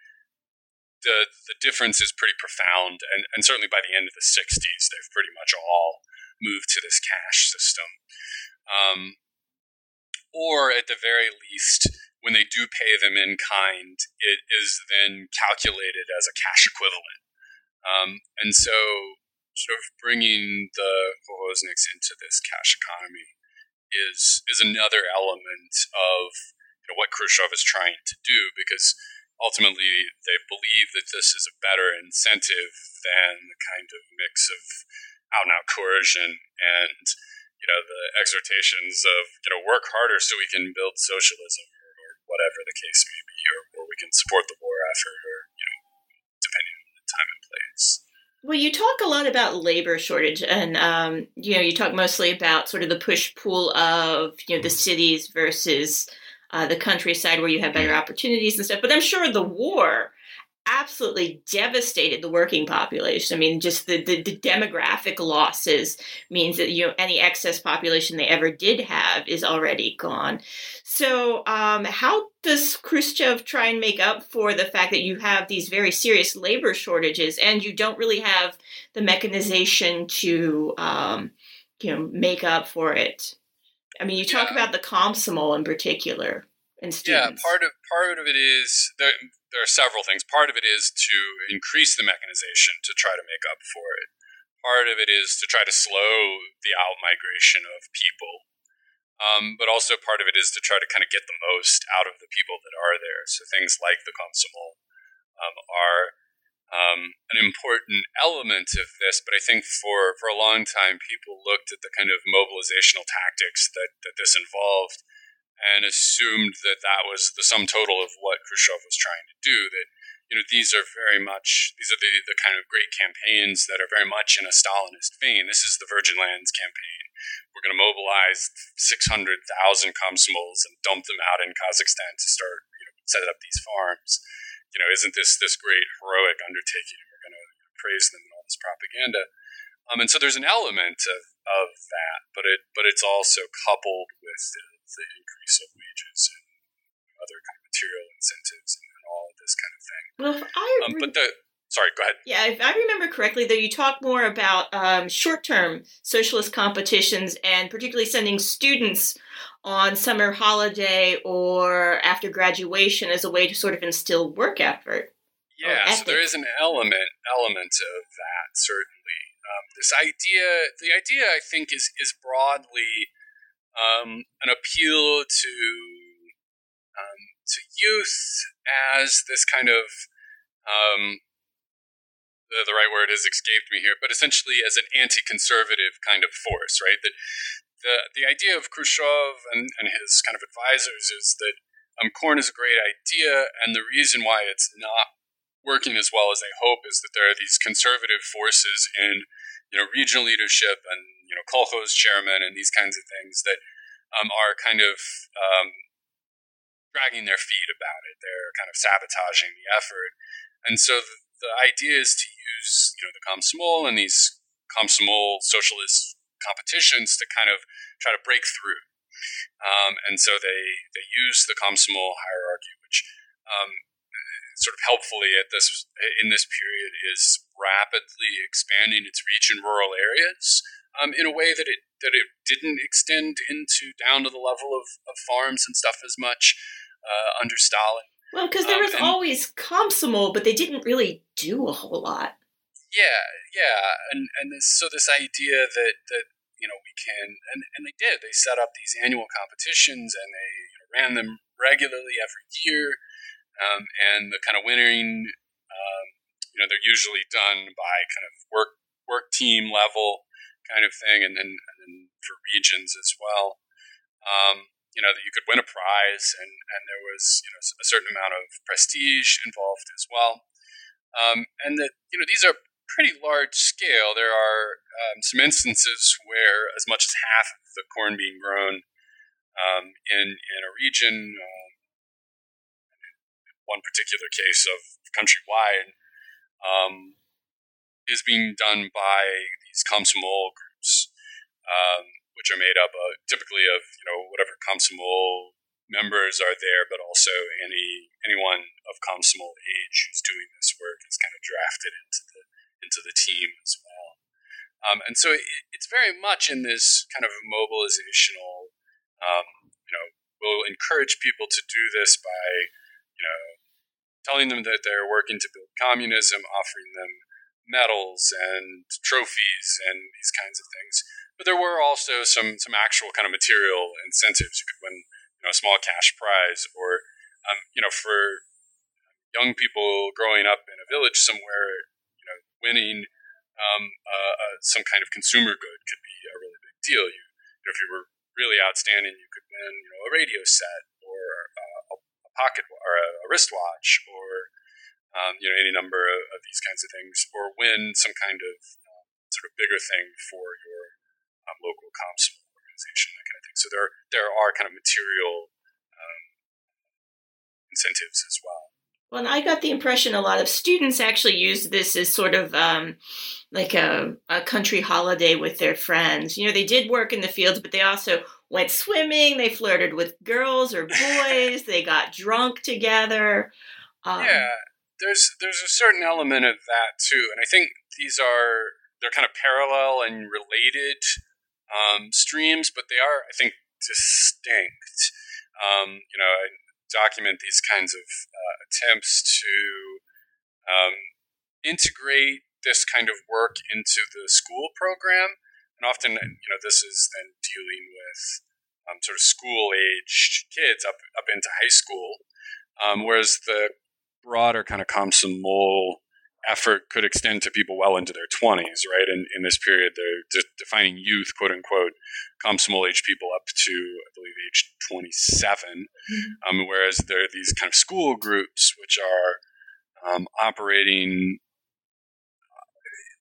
the the difference is pretty profound, and, and certainly by the end of the 60s, they've pretty much all moved to this cash system. Um, or at the very least, when they do pay them in kind, it is then calculated as a cash equivalent. Um, and so, sort of bringing the kolkhozniks into this cash economy is is another element of you know, what Khrushchev is trying to do, because ultimately they believe that this is a better incentive than the kind of mix of out and out coercion and you know the exhortations of you know work harder so we can build socialism or, or whatever the case may be, or, or we can support the war effort, or you know depending on the time and place. Well, you talk a lot about labor shortage, and um, you know you talk mostly about sort of the push pull of you know the cities versus uh, the countryside where you have better opportunities and stuff. But I'm sure the war absolutely devastated the working population. I mean, just the, the, the, demographic losses means that you know any excess population they ever did have is already gone. So, um, how does Khrushchev try and make up for the fact that you have these very serious labor shortages and you don't really have the mechanization to um, you know make up for it? I mean, you talk yeah. about the Komsomol in particular. And students. Yeah, part of part of it is there, there are several things. Part of it is to increase the mechanization to try to make up for it. Part of it is to try to slow the out migration of people. Um, but also part of it is to try to kind of get the most out of the people that are there. So things like the Komsomol um, are um, an important element of this. But I think for, for a long time, people looked at the kind of mobilizational tactics that, that this involved and assumed that that was the sum total of what Khrushchev was trying to do. That you know these are very much these are the, the kind of great campaigns that are very much in a Stalinist vein. This is the Virgin Lands campaign. We're going to mobilize 600,000 Komsomols and dump them out in Kazakhstan to start you know, set up these farms. You know, isn't this this great heroic undertaking? We're going to praise them and all this propaganda. Um, and so there's an element of, of that, but it but it's also coupled with the the increase of wages and other kind of material incentives and, all of this kind of thing. Well, if I um, but the sorry, go ahead. Yeah, if I remember correctly, though, you talk more about um, short-term socialist competitions and particularly sending students on summer holiday or after graduation as a way to sort of instill work effort. Yeah, so there is an element element of that certainly. Um, this idea, the idea, I think, is is broadly um, an appeal to um, to youth as this kind of um, the, the right word has escaped me here, but essentially as an anti-conservative kind of force, right? That the the idea of Khrushchev and, and his kind of advisors is that um, corn is a great idea, and the reason why it's not working as well as they hope is that there are these conservative forces in you know regional leadership and you know kolkhoz chairmen and these kinds of things that um, are kind of um, dragging their feet about it. They're kind of sabotaging the effort, and so the, the idea is to use you know the Komsomol and these Komsomol socialist competitions to kind of try to break through. Um, and so they they use the Komsomol hierarchy, which um, sort of helpfully at this in this period is rapidly expanding its reach in rural areas um, in a way that it that it didn't extend into down to the level of, of farms and stuff as much uh, under Stalin. Well, because there um, was and, always Komsomol, but they didn't really do a whole lot. Yeah, yeah, and and this, so this idea that that you know we can and, and they did they set up these annual competitions and they ran them regularly every year um, and the kind of winning, um, you know, they're usually done by kind of work work team level kind of thing, and then, and then for regions as well. Um, you know that you could win a prize, and and there was you know a certain amount of prestige involved as well, um, and that you know these are pretty large scale. There are um, some instances where as much as half of the corn being grown um, in in a region uh, one particular case of countrywide um, is being done by these Komsomol groups, um, which are made up of, typically of you know whatever Komsomol members are there, but also any anyone of Komsomol age who's doing this work is kind of drafted into the into the team as well. Um, and so it, it's very much in this kind of mobilizational, um, you know, we'll encourage people to do this by, you know, telling them that they're working to build communism, offering them medals and trophies and these kinds of things. But there were also some some actual kind of material incentives. You could win you know, a small cash prize, or um, you know, for young people growing up in a village somewhere, winning um, uh, uh, some kind of consumer good could be a really big deal. You, you know, if you were really outstanding, you could win, you know, a radio set or uh, a pocket or a, a wristwatch or um, you know any number of, of, these kinds of things, or win some kind of um, sort of bigger thing for your um, local comps organization, that kind of thing. So there there are kind of material um, incentives as well. Well, and I got the impression a lot of students actually use this as sort of um, like a, a country holiday with their friends. You know, they did work in the fields, but they also went swimming, they flirted with girls or boys, they got drunk together. Um, yeah, there's there's a certain element of that too, and I think these are they're kind of parallel and related um, streams, but they are I think distinct. Um, you know, I document these kinds of uh, attempts to um, integrate this kind of work into the school program. And often you know this is then dealing with um, sort of school aged kids up up into high school, um, whereas the broader kind of Komsomol effort could extend to people well into their 20s, right? And in this period, they're de- defining youth, quote unquote, Komsomol age people up to, I believe, age 27. Mm-hmm. Um, whereas there are these kind of school groups which are um, operating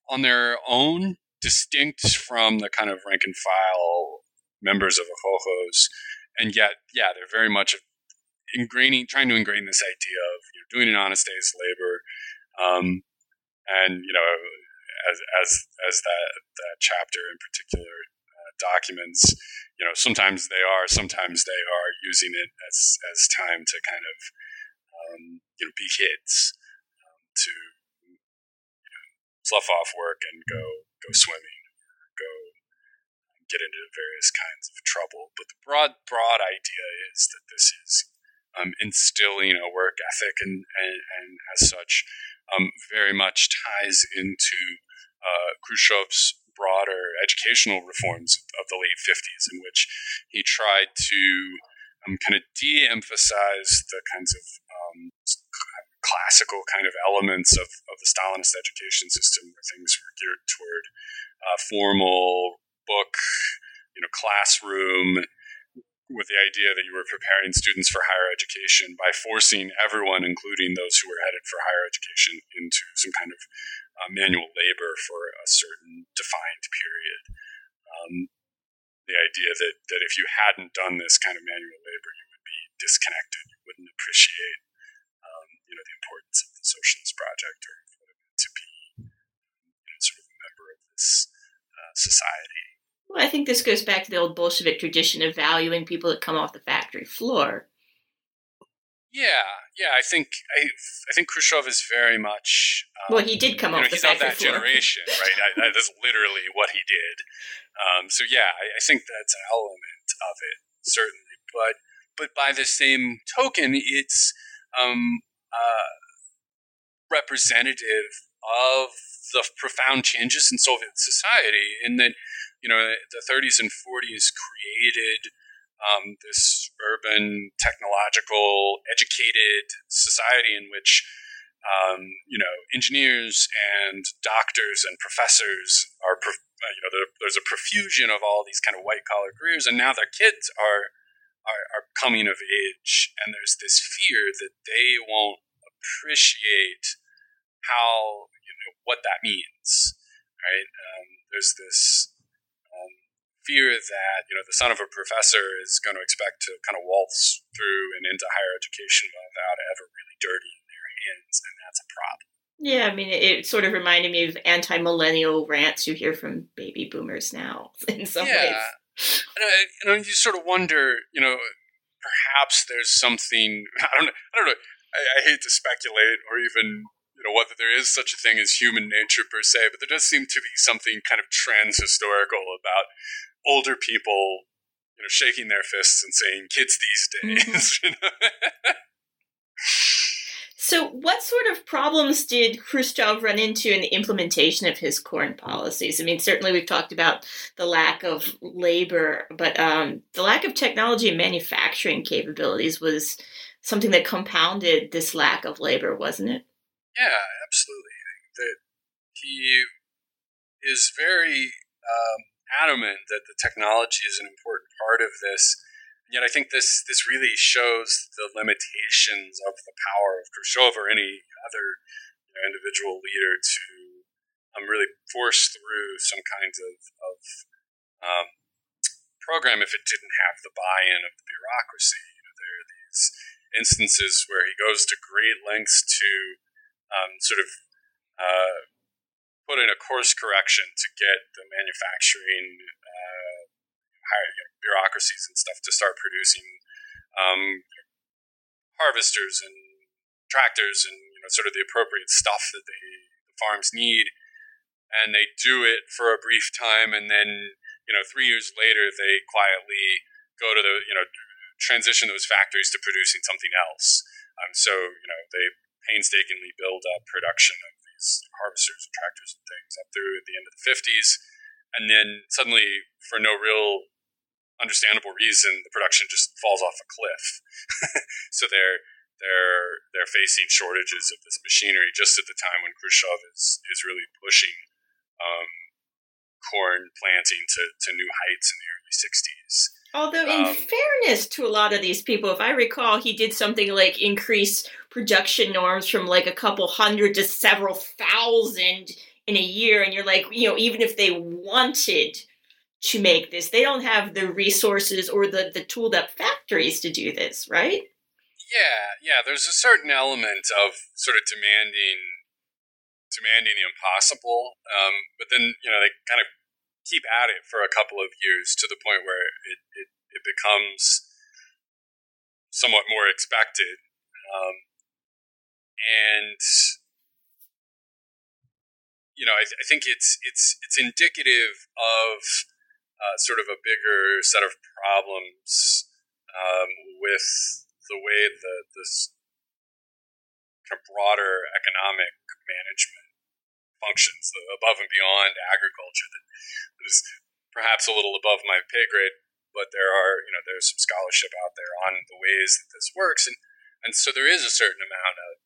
on their own distinct from the kind of rank and file members of kolkhoz, and yet, yeah, they're very much ingraining, trying to ingrain this idea of you know, doing an honest day's labor, um, and you know, as as as that that chapter in particular uh, documents, you know, sometimes they are, sometimes they are using it as as time to kind of um, you know be kids um, to you know, slough off work and go go swimming or go get into various kinds of trouble. But the broad, broad idea is that this is um, instilling a work ethic and, and, and as such, um, very much ties into uh, Khrushchev's broader educational reforms of the late 50s, in which he tried to um, kind of de emphasize the kinds of um, classical kind of elements of, of the Stalinist education system, where things were geared toward uh, formal book, you know, classroom, with the idea that you were preparing students for higher education by forcing everyone, including those who were headed for higher education, into some kind of uh, manual labor for a certain defined period. Um, the idea that, that if you hadn't done this kind of manual labor, you would be disconnected, you wouldn't appreciate um, you know, the importance of the socialist project or what it meant to be you know, sort of a member of this uh, society. Well, I think this goes back to the old Bolshevik tradition of valuing people that come off the factory floor. Yeah, yeah, I think I, I think Khrushchev is very much. Um, well, he did come off know, the he's factory of that floor. generation, right? I, I, that's literally what he did. Um, so yeah, I, I, think that's an element of it, certainly. But but by the same token, it's um, uh, representative of the profound changes in Soviet society in that you know, the 30s and 40s created um, this urban, technological, educated society in which, um, you know, engineers and doctors and professors are, uh, you know, there's a profusion of all these kind of white collar careers, and now their kids are, are, are coming of age, and there's this fear that they won't appreciate how, you know, what that means, right? Um, there's this fear that you know the son of a professor is going to expect to kind of waltz through and into higher education without ever really dirtying their hands, and that's a problem. Yeah, I mean, it sort of reminded me of anti-millennial rants you hear from baby boomers now, in some yeah. ways. And, I, and you sort of wonder, you know, perhaps there's something. I don't know. I don't know. I, I hate to speculate or even you know whether there is such a thing as human nature per se, but there does seem to be something kind of transhistorical about older people, you know, shaking their fists and saying "kids these days." Mm-hmm. So, what sort of problems did Khrushchev run into in the implementation of his corn policies? I mean, certainly we've talked about the lack of labor, but um, the lack of technology and manufacturing capabilities was something that compounded this lack of labor, wasn't it? Yeah, absolutely. That he is very um, adamant that the technology is an important part of this. And yet, I think this this really shows the limitations of the power of Khrushchev or any other you know, individual leader to um, really force through some kinds of, of um, program if it didn't have the buy-in of the bureaucracy. You know, there are these instances where he goes to great lengths to um, sort of uh, put in a course correction to get the manufacturing uh, higher, you know, bureaucracies and stuff to start producing um, harvesters and tractors and you know sort of the appropriate stuff that they, the farms need. And they do it for a brief time and then you know three years later they quietly go to the you know transition those factories to producing something else. Um, so you know they painstakingly build up production of these harvesters and tractors and things up through the end of the 50s. And then suddenly, for no real understandable reason, the production just falls off a cliff. so they're they're they're facing shortages of this machinery just at the time when Khrushchev is is really pushing um, corn planting to, to new heights in the early 60s. Although, in um, fairness to a lot of these people, if I recall, he did something like increase production norms from like a couple hundred to several thousand in a year. And you're like, you know, even if they wanted to make this, they don't have the resources or the, the tooled up factories to do this, right? Yeah, yeah. There's a certain element of sort of demanding demanding the impossible. Um, but then, you know, they kind of keep at it for a couple of years to the point where it, it, it becomes somewhat more expected. Um, and you know, I, th- I, think it's it's it's indicative of uh, sort of a bigger set of problems um, with the way the this kind of broader economic management functions above and beyond agriculture that is perhaps a little above my pay grade, but there are you know there's some scholarship out there on the ways that this works, and and so there is a certain amount of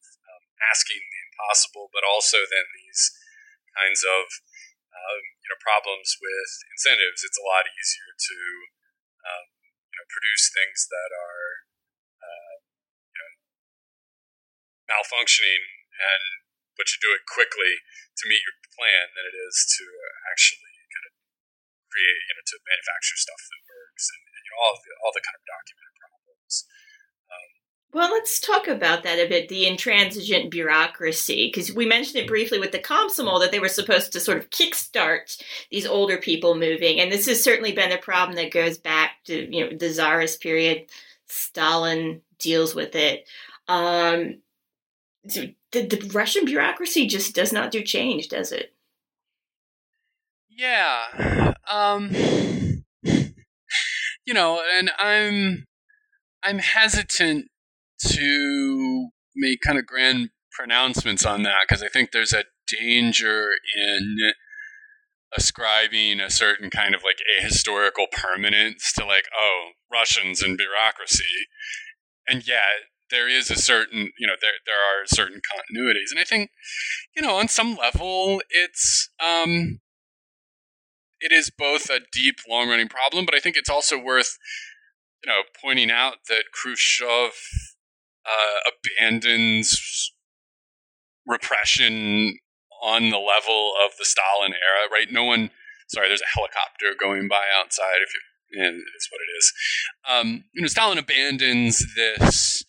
asking the impossible, but also then these kinds of um, you know problems with incentives. It's a lot easier to um, you know produce things that are uh, you know, malfunctioning, and but you do it quickly to meet your plan than it is to actually kind of create, you know, to manufacture stuff that works and, and you know, all the all the kind of documented problems. Well, let's talk about that a bit the intransigent bureaucracy, because we mentioned it briefly with the Komsomol that they were supposed to sort of kickstart these older people moving. And this has certainly been a problem that goes back to you know the Tsarist period. Stalin deals with it. Um, so the, the Russian bureaucracy just does not do change, does it? Yeah. Um, you know, and I'm I'm hesitant to make kind of grand pronouncements on that because I think there's a danger in ascribing a certain kind of like ahistorical permanence to like oh Russians and bureaucracy. And yet there is a certain you know there there are certain continuities. And I think you know on some level it's um it is both a deep long running problem but I think it's also worth you know pointing out that Khrushchev uh, abandons repression on the level of the Stalin era, right? No one, sorry, there's a helicopter going by outside. If you, and it is what it is. Um, you know, Stalin abandons this.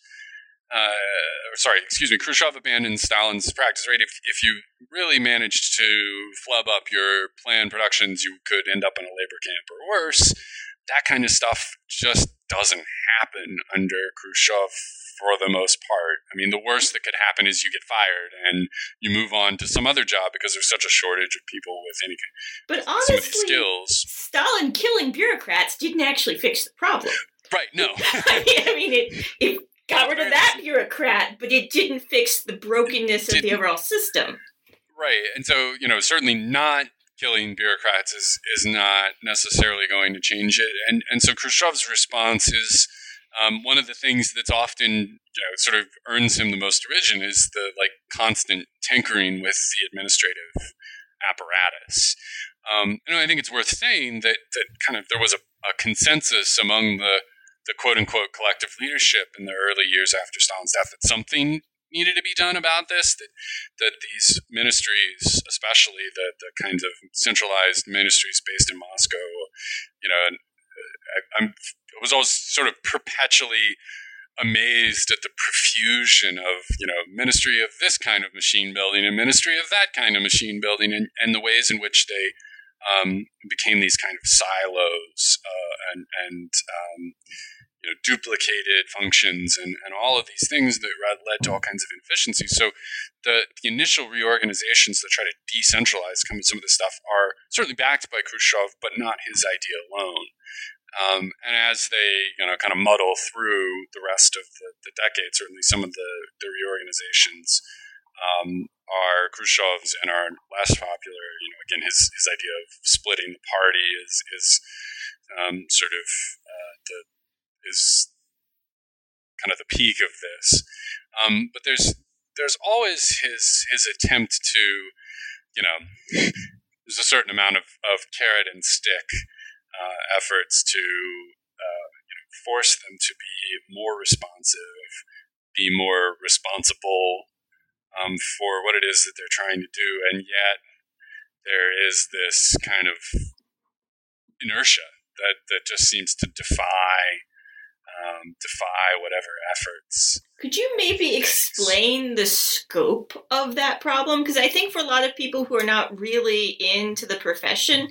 Uh, sorry, excuse me. Khrushchev abandons Stalin's practice, right? If if you really managed to flub up your planned productions, you could end up in a labor camp or worse. That kind of stuff just doesn't happen under Khrushchev for the most part. I mean, the worst that could happen is you get fired and you move on to some other job because there's such a shortage of people with any but honestly, skills. Stalin killing bureaucrats didn't actually fix the problem. Right? No. I mean, it, it got rid of that bureaucrat, but it didn't fix the brokenness of the overall system. Right, and so you know, certainly not killing bureaucrats is is not necessarily going to change it. And and so Khrushchev's response is um, one of the things that's often you know, sort of earns him the most derision is the like constant tinkering with the administrative apparatus. Um, and I think it's worth saying that that kind of there was a, a consensus among the the quote unquote collective leadership in the early years after Stalin's death that something needed to be done about this. That that these ministries, especially the the kinds of centralized ministries based in Moscow, you know, I, am I was always sort of perpetually amazed at the profusion of you know ministry of this kind of machine building and ministry of that kind of machine building and, and the ways in which they um, became these kind of silos uh, and and um, you know duplicated functions and, and all of these things that led to all kinds of inefficiencies. So the, the initial reorganizations that try to decentralize some of this stuff are certainly backed by Khrushchev, but not his idea alone. Um, and as they, you know, kind of muddle through the rest of the, the decade, certainly some of the, the reorganizations um, are Khrushchev's and are less popular. You know, again, his, his idea of splitting the party is is um, sort of uh, the is kind of the peak of this. Um, but there's there's always his his attempt to, you know, there's a certain amount of, of carrot and stick uh, efforts to uh, you know, force them to be more responsive, be more responsible um, for what it is that they're trying to do, and yet there is this kind of inertia that, that just seems to defy um, defy whatever efforts. Could you maybe explain the scope of that problem? Because I think for a lot of people who are not really into the profession,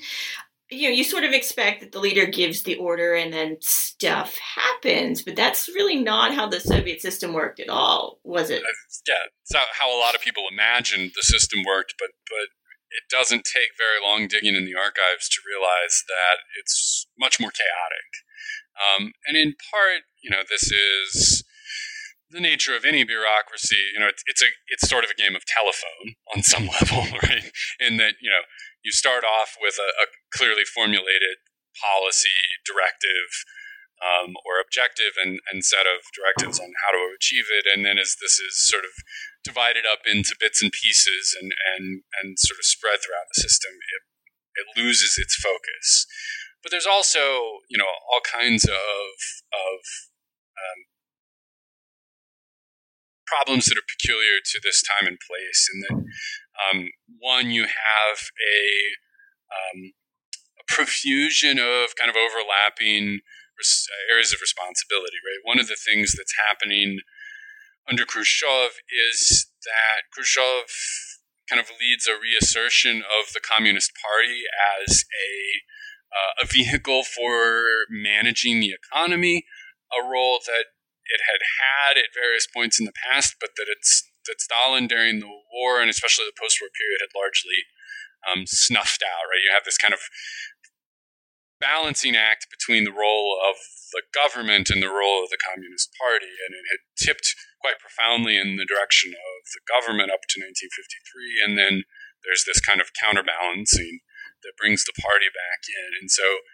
you know, you sort of expect that the leader gives the order and then stuff happens, but that's really not how the Soviet system worked at all, was it? Yeah, it's not how a lot of people imagined the system worked, but but it doesn't take very long digging in the archives to realize that it's much more chaotic. Um, and in part, you know, this is the nature of any bureaucracy. You know, it's, it's a it's sort of a game of telephone on some level, right? In that you know you start off with a, a clearly formulated policy directive um, or objective and, and set of directives on how to achieve it. And then as this is sort of divided up into bits and pieces and, and, and sort of spread throughout the system, it, it loses its focus. But there's also you know all kinds of of um, problems that are peculiar to this time and place, and that um, one you have a, um, a profusion of kind of overlapping areas of responsibility. Right, one of the things that's happening under Khrushchev is that Khrushchev kind of leads a reassertion of the Communist Party as a uh, a vehicle for managing the economy, a role that it had had at various points in the past, but that it's that Stalin during the war and especially the post-war period had largely um, snuffed out. Right, you have this kind of balancing act between the role of the government and the role of the Communist Party, and it had tipped quite profoundly in the direction of the government up to 1953, and then there's this kind of counterbalancing that brings the party back in, and so.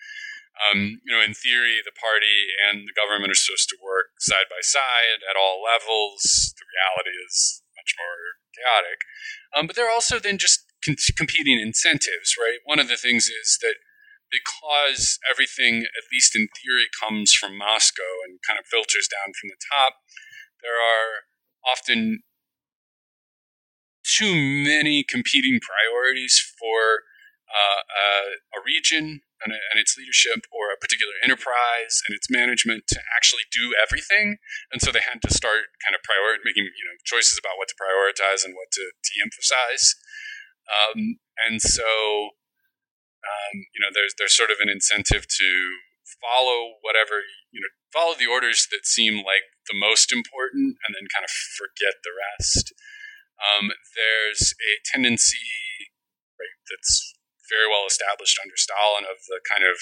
Um, you know, in theory, the party and the government are supposed to work side by side at all levels. The reality is much more chaotic. Um, but there are also then just con- competing incentives, right? One of the things is that because everything, at least in theory, comes from Moscow and kind of filters down from the top, there are often too many competing priorities for uh, a, a, region and, a, and, its leadership or a particular enterprise and its management to actually do everything. And so they had to start kind of prior making you know choices about what to prioritize and what to de-emphasize. Um, and so um, you know there's there's sort of an incentive to follow whatever you know follow the orders that seem like the most important and then kind of forget the rest. Um, there's a tendency right, that's very well established under Stalin of the kind of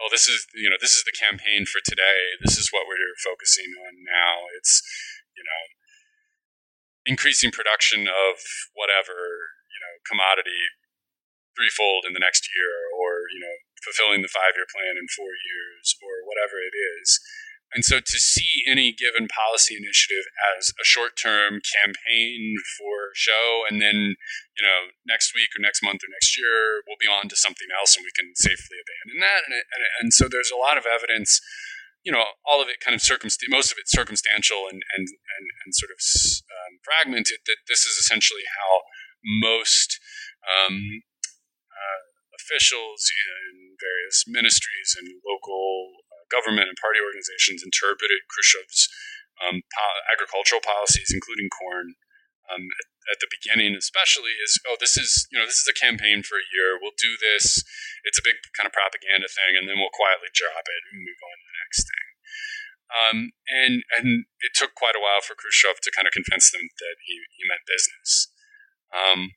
oh this is you know this is the campaign for today. This is what we're focusing on now. It's you know increasing production of whatever you know commodity threefold in the next year or you know fulfilling the five year plan in four years or whatever it is and so to see any given policy initiative as a short term campaign for show, and then, you know, next week or next month or next year, we'll be on to something else and we can safely abandon that. And, and, and so there's a lot of evidence, you know, all of it kind of circumst- most of it circumstantial and, and, and, and sort of um, fragmented, that this is essentially how most um, uh, officials in various ministries and local government and party organizations interpreted Khrushchev's um, po- agricultural policies, including corn, um, at, the beginning, especially, is oh, this is you know this is a campaign for a year. We'll do this. It's a big kind of propaganda thing, and then we'll quietly drop it and move on to the next thing. Um, and and it took quite a while for Khrushchev to kind of convince them that he, he meant business. Um,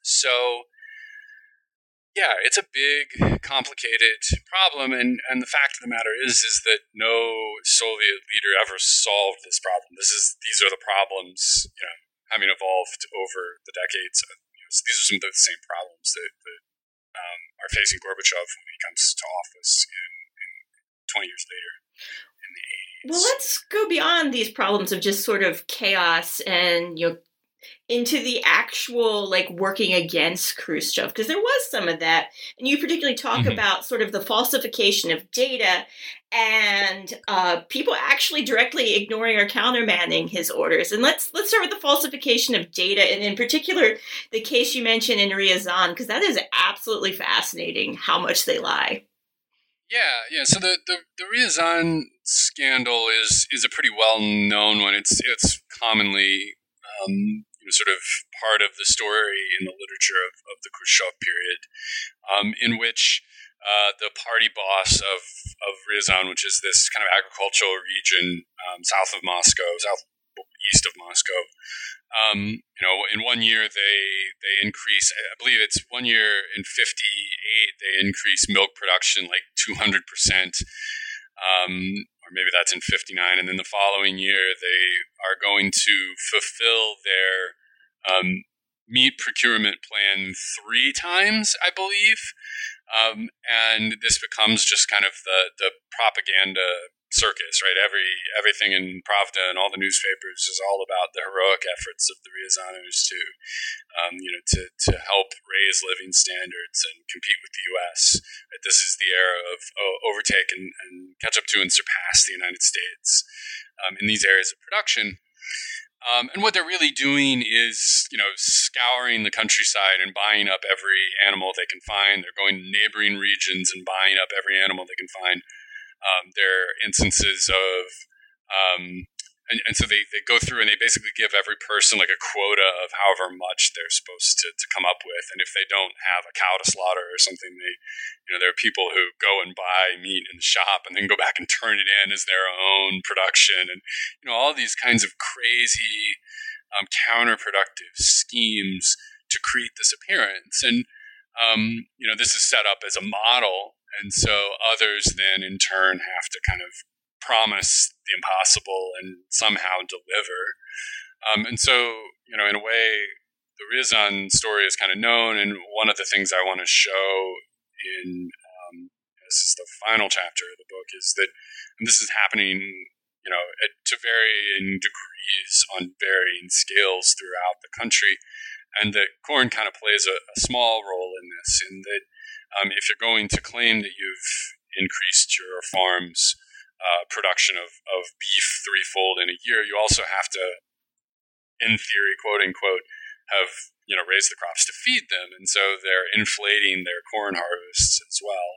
so yeah, it's a big, complicated problem, and, and the fact of the matter is is that no Soviet leader ever solved this problem. This is these are the problems, you know, having evolved over the decades. You know, these are some of the same problems that, that um, are facing Gorbachev when he comes to office in, in 20 years later. in the 80s. Well, let's go beyond these problems of just sort of chaos and you know into the actual like working against Khrushchev because there was some of that, and you particularly talk mm-hmm. about sort of the falsification of data and uh, people actually directly ignoring or countermanding his orders. And let's let's start with the falsification of data, and in particular the case you mentioned in Riazan because that is absolutely fascinating how much they lie. Yeah, yeah. So the the, the Ryazan scandal is is a pretty well known one. It's it's commonly um, know, sort of part of the story in the literature of, of the Khrushchev period, um, in which uh, the party boss of, of Ryazan, which is this kind of agricultural region um, south of Moscow, south east of Moscow, um, you know, in one year they they increase. I believe it's one year in '58 they increase milk production like 200 percent. Um, or maybe that's in 59 and then the following year they are going to fulfill their um, meat procurement plan three times i believe. Um, and this becomes just kind of the, the propaganda circus, right? Every everything in Pravda and all the newspapers is all about the heroic efforts of the Ryazanos to, um, you know, to, to help raise living standards and compete with the U.S. This is the era of oh, overtake and, and, catch up to and surpass the United States um, in these areas of production. Um, and what they're really doing is, you know, scouring the countryside and buying up every animal they can find. They're going to neighboring regions and buying up every animal they can find. Um, there are instances of, um, and, and, so they, they go through and they basically give every person like a quota of however much they're supposed to, to come up with. And if they don't have a cow to slaughter or something, they, you know, there are people who go and buy meat in the shop and then go back and turn it in as their own production. And, you know, all these kinds of crazy, um, counterproductive schemes to create this appearance. And, um, you know, this is set up as a model and so others then in turn have to kind of promise the impossible and somehow deliver. Um, and so, you know, in a way, the Ryazan story is kind of known. And one of the things I want to show in um, this is the final chapter of the book is that this is happening, you know, at, to varying degrees on varying scales throughout the country. And that corn kind of plays a, a small role in this, in that um, if you're going to claim that you've increased your farm's uh, production of, of beef threefold in a year, you also have to, in theory, quote unquote, have you know raised the crops to feed them, and so they're inflating their corn harvests as well.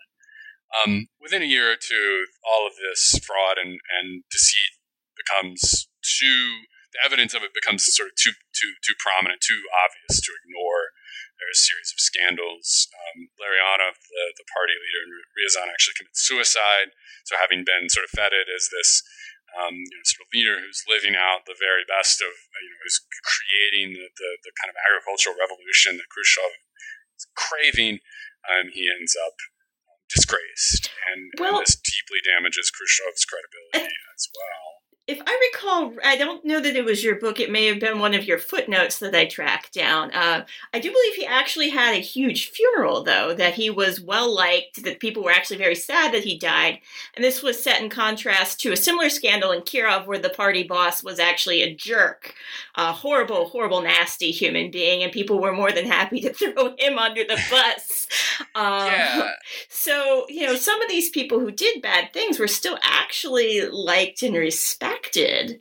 Um, within a year or two, all of this fraud and, and deceit becomes too. The evidence of it becomes sort of too too too prominent, too obvious to ignore there a series of scandals. Um, Larionov, the, the party leader in Ryazan, actually committed suicide. So, having been sort of feted as this um, you know, sort of leader who's living out the very best of, you know, who's creating the, the, the kind of agricultural revolution that Khrushchev is craving, um, he ends up disgraced. And, well, and this deeply damages Khrushchev's credibility as well if I recall, I don't know that it was your book. It may have been one of your footnotes that I tracked down. Uh, I do believe he actually had a huge funeral, though, that he was well liked, that people were actually very sad that he died. And this was set in contrast to a similar scandal in Kirov where the party boss was actually a jerk, a horrible, horrible, nasty human being, and people were more than happy to throw him under the bus. Um, yeah. So, you know, some of these people who did bad things were still actually liked and respected expected.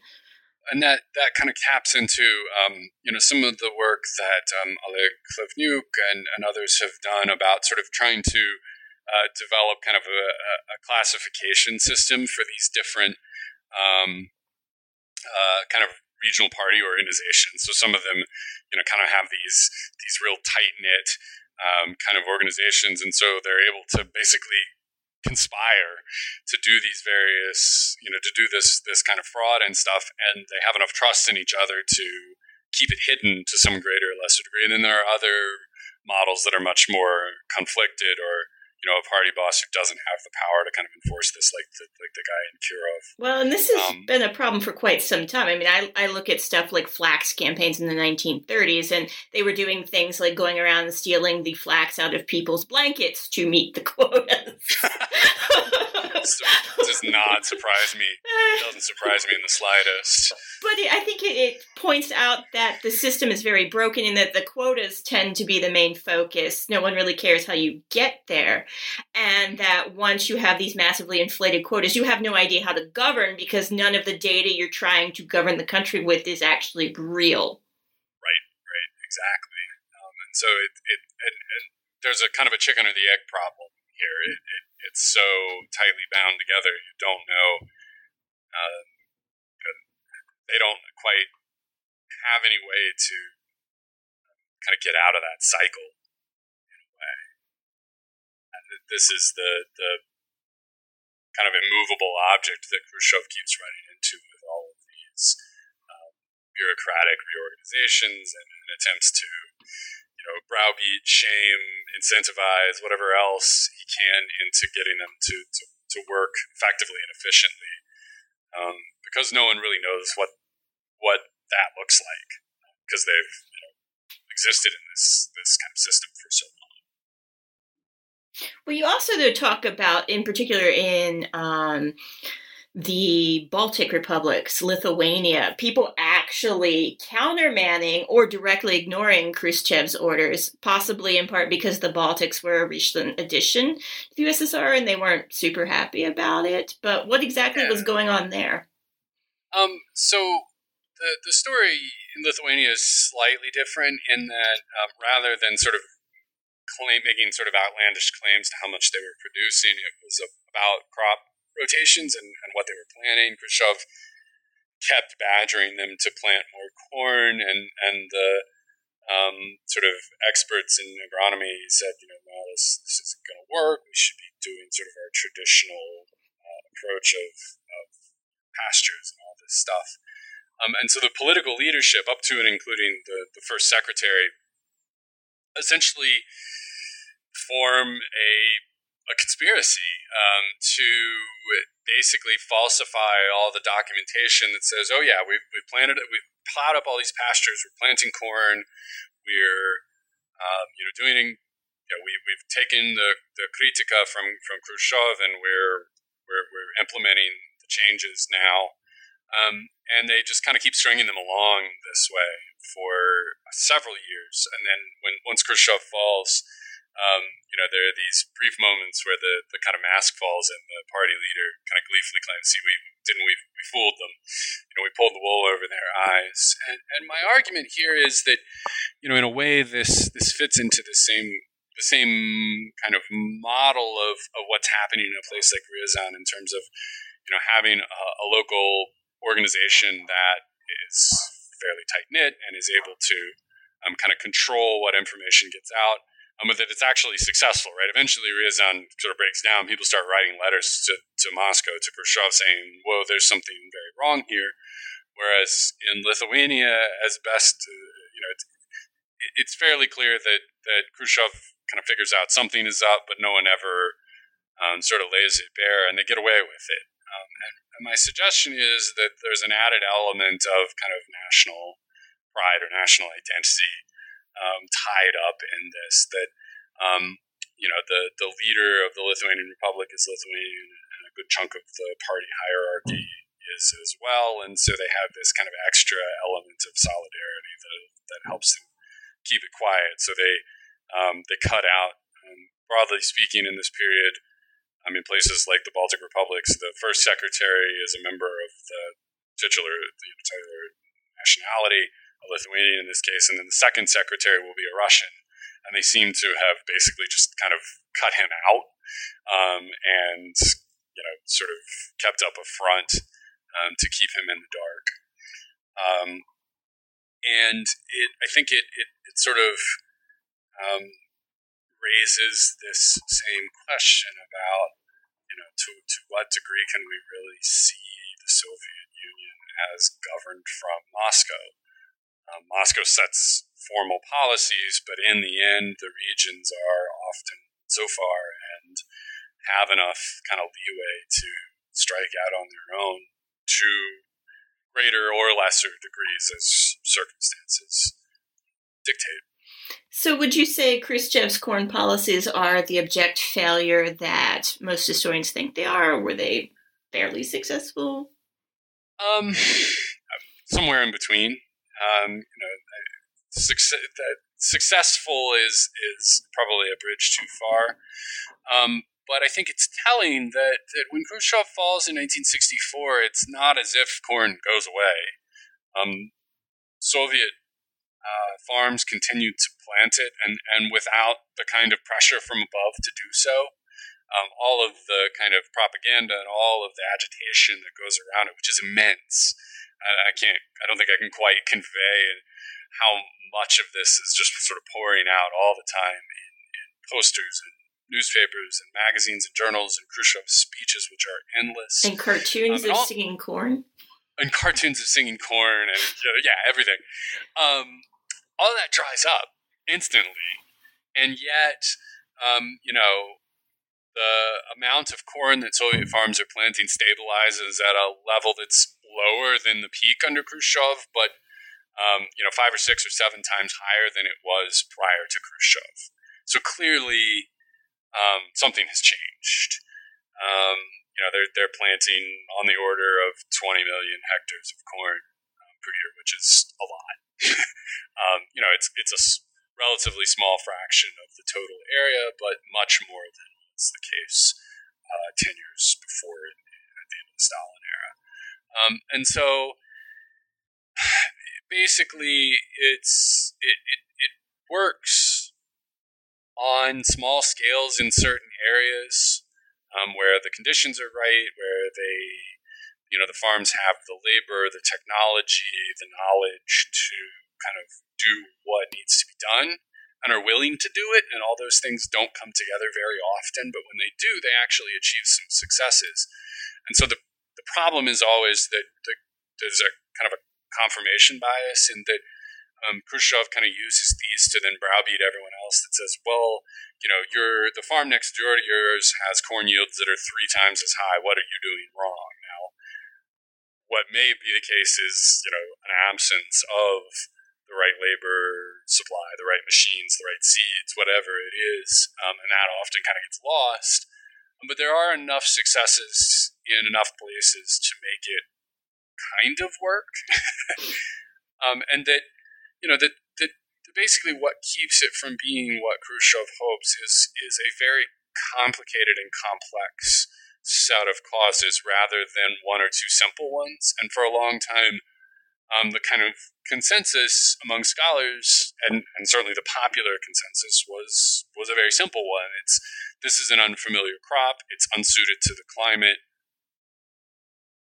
And that, that kind of taps into um, you know some of the work that um, Oleg and, and others have done about sort of trying to uh, develop kind of a, a, classification system for these different um, uh, kind of regional party organizations. So some of them, you know, kind of have these these real tight knit um, kind of organizations, and so they're able to basically conspire to do these various, you know, to do this this kind of fraud and stuff, and they have enough trust in each other to keep it hidden to some greater or lesser degree. And then there are other models that are much more conflicted or you know, a party boss who doesn't have the power to kind of enforce this, like the like the guy in Kirov. Well, and this has um, been a problem for quite some time. I mean, I I look at stuff like flax campaigns in the 1930s, and they were doing things like going around stealing the flax out of people's blankets to meet the quotas. so, does not surprise me. It doesn't surprise me in the slightest. But it, I think it, it points out that the system is very broken and that the quotas tend to be the main focus. No one really cares how you get there and that once you have these massively inflated quotas, you have no idea how to govern because none of the data you're trying to govern the country with is actually real. Right, right, exactly. Um, and so it, it and, and, there's a kind of a chicken or the egg problem here. It, it, it's so tightly bound together, you don't know. Uh, they don't quite have any way to kind of get out of that cycle in a way. this is the the kind of immovable object that Khrushchev keeps running into with all of these um, bureaucratic reorganizations and, and, attempts to, you know, browbeat, shame, incentivize, whatever else he can into getting them to, to, to work effectively and efficiently. Um, because no one really knows what what that looks like because they've you know, existed in this this kind of system for so long. Well, you also though talk about, in particular, in um, the Baltic republics, Lithuania, people actually countermanding or directly ignoring Khrushchev's orders, possibly in part because the Baltics were a recent addition to the USSR and they weren't super happy about it. But what exactly yeah. was going on there? Um, so the the story in Lithuania is slightly different in that um, rather than sort of claim making sort of outlandish claims to how much they were producing, it was about crop rotations and, and what they were planning. Khrushchev kept badgering them to plant more corn, and and the um, sort of experts in agronomy said, you know, well, this, this isn't going to work. We should be doing sort of our traditional uh, approach of, of pastures and all this stuff. Um, and so the political leadership, up to and including the, the first secretary, essentially form a a conspiracy um, to basically falsify all the documentation that says, "Oh yeah, we've, we planted it, we've plowed up all these pastures, we're planting corn, we're um, you know doing, you know, we we've taken the the kritika from from Khrushchev and we're we're we're implementing the changes now." Um, and they just kind of keep stringing them along this way for several years, and then when once Khrushchev falls, um, you know, there are these brief moments where the, the kind of mask falls and the party leader kind of gleefully claims, see, we didn't we, we fooled them. You know, we pulled the wool over their eyes. And, and my argument here is that, you know, in a way, this, this fits into the same the same kind of model of, of what's happening in a place like Ryazan in terms of, you know, having a, a local organization that is fairly tight knit and is able to um, kind of control what information gets out um, but that it's actually successful, right? Eventually, Ryazan sort of breaks down. People start writing letters to, to Moscow, to Khrushchev, saying, whoa, there's something very wrong here. Whereas in Lithuania, as best, uh, you know, it's, it's fairly clear that, that Khrushchev kind of figures out something is up, but no one ever um, sort of lays it bare, and they get away with it. Um, and, and my suggestion is that there's an added element of kind of national pride or national identity um, tied up in this. That um, you know the the leader of the Lithuanian Republic is Lithuanian, and a good chunk of the party hierarchy is as well, and so they have this kind of extra element of solidarity that that helps them keep it quiet. So they um, they cut out, um, broadly speaking, in this period. I mean, places like the Baltic republics, the first secretary is a member of the titular, the titular nationality a Lithuanian in this case, and then the second secretary will be a Russian. And they seem to have basically just kind of cut him out um, and, you know, sort of kept up a front um, to keep him in the dark. Um, and it, I think it, it, it sort of um, raises this same question about, you know, to, to what degree can we really see the Soviet Union as governed from Moscow? Um, Moscow sets formal policies, but in the end, the regions are often so far and have enough kind of leeway to strike out on their own to greater or lesser degrees as circumstances dictate. So, would you say Khrushchev's corn policies are the abject failure that most historians think they are, or were they fairly successful? Um, somewhere in between. Um, you know, success, successful is is probably a bridge too far. Um, but I think it's telling that, that when Khrushchev falls in 1964, it's not as if corn goes away. Um, Soviet uh, farms continued to plant it, and, and without the kind of pressure from above to do so, um, all of the kind of propaganda and all of the agitation that goes around it, which is immense, I, I can't. I don't think I can quite convey how much of this is just sort of pouring out all the time in, in posters and newspapers and magazines and journals and Khrushchev's speeches, which are endless. And cartoons um, and of all, singing corn. And cartoons of singing corn and yeah, everything. Um, all that dries up instantly, and yet, um, you know, the amount of corn that Soviet farms are planting stabilizes at a level that's lower than the peak under Khrushchev, but um, you know, five or six or seven times higher than it was prior to Khrushchev. So clearly, um, something has changed. Um, you know they're they're planting on the order of 20 million hectares of corn um, per year, which is a lot. um, you know, it's it's a relatively small fraction of the total area, but much more than was the case uh, 10 years before at the end of the Stalin era. Um, and so basically, it's it, it, it works on small scales in certain areas um, where the conditions are right, where they, you know, the farms have the labor, the technology, the knowledge to kind of do what needs to be done and are willing to do it. And all those things don't come together very often, but when they do, they actually achieve some successes. And so the, problem is always that the, there's a kind of a confirmation bias in that um, Khrushchev kind of uses these to then browbeat everyone else that says, well, you know, your the farm next door to yours has corn yields that are three times as high. What are you doing wrong? Now, what may be the case is, you know, an absence of the right labor supply, the right machines, the right seeds, whatever it is, um, and that often kind of gets lost. But there are enough successes in enough places to make it kind of work, um, and that you know that that basically what keeps it from being what Khrushchev hopes is is a very complicated and complex set of causes rather than one or two simple ones. And for a long time, um, the kind of consensus among scholars, and, and certainly the popular consensus, was was a very simple one. It's this is an unfamiliar crop. It's unsuited to the climate.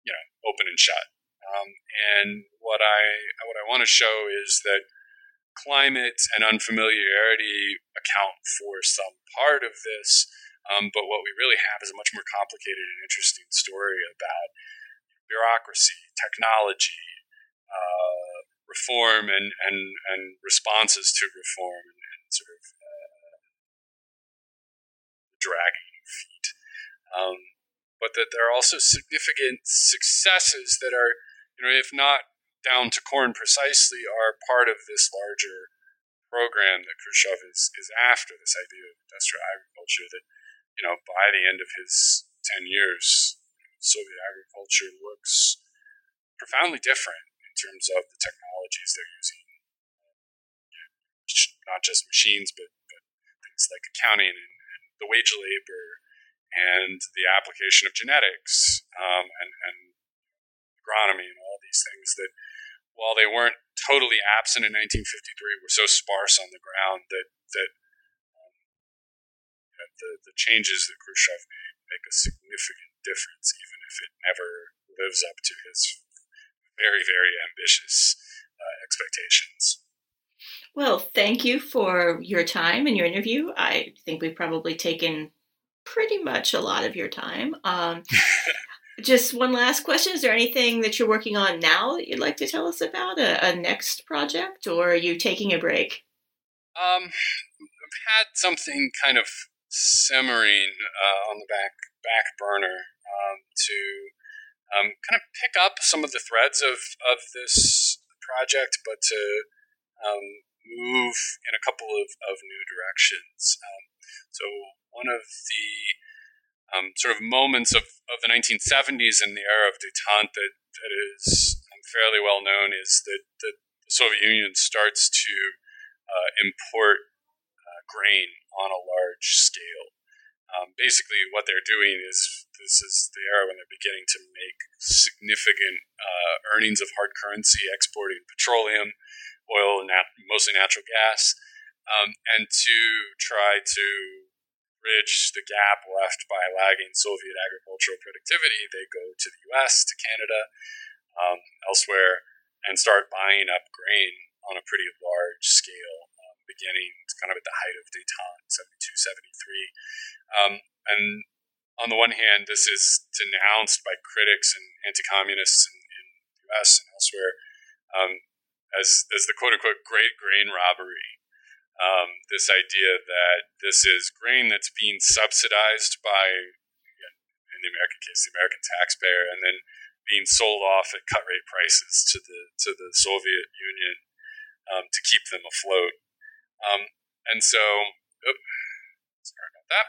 You know, open and shut. Um, and what I what I want to show is that climate and unfamiliarity account for some part of this, um, but what we really have is a much more complicated and interesting story about bureaucracy, technology, uh, reform, and, and, and responses to reform, and, and sort of dragging feet. Um, but that there are also significant successes that are you know, if not down to corn precisely, are part of this larger program that Khrushchev is, is after this idea of industrial agriculture that, you know, by the end of his 10 years, Soviet agriculture looks profoundly different in terms of the technologies they're using. Not just machines, but, but things like accounting and the wage labor and the application of genetics um, and, and agronomy and all these things that, while they weren't totally absent in 1953, were so sparse on the ground that that um, the the changes that Khrushchev made make a significant difference, even if it never lives up to his very very ambitious uh, expectations. Well, thank you for your time and your interview. I think we've probably taken pretty much a lot of your time. Um, Just one last question. Is there anything that you're working on now that you'd like to tell us about? A, a next project, or are you taking a break? Um, I've had something kind of simmering uh, on the back back burner um, to um, kind of pick up some of the threads of, of this project, but to um, move in a couple of, of new directions. Um, so one of the um, sort of moments of, of the 1970s and the era of detente that, that is um, fairly well known is that, that the Soviet Union starts to uh, import uh, grain on a large scale. Um, basically, what they're doing is this is the era when they're beginning to make significant uh, earnings of hard currency, exporting petroleum, oil, and nat- mostly natural gas, um, and to try to bridge the gap left by lagging Soviet agricultural productivity, they go to the US, to Canada, um, elsewhere, and start buying up grain on a pretty large scale, um, beginning kind of at the height of detente, 72, 73. Um, and on the one hand, this is denounced by critics and anti communists in, the US and elsewhere um, as, as the quote unquote great grain robbery um, this idea that this is grain that's being subsidized by, in the American case, the American taxpayer, and then being sold off at cut rate prices to the to the Soviet Union um, to keep them afloat. Um, and so, sorry about that.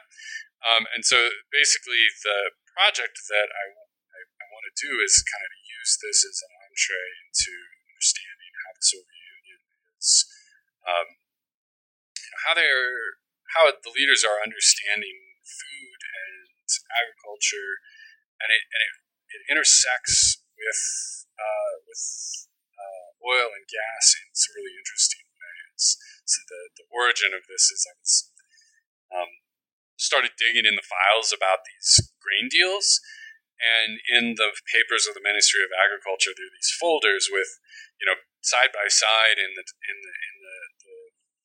Um, and so, basically, the project that I, I, I want to do is kind of use this as an entree into understanding how the Soviet Union is, um, how they're how the leaders are understanding food and agriculture, and it and it, it intersects with uh, with uh, oil and gas in some really interesting ways. So the the origin of this is I was um, started digging in the files about these grain deals. And in the papers of the Ministry of Agriculture, there are these folders with, you know, side by side in the in the in the, the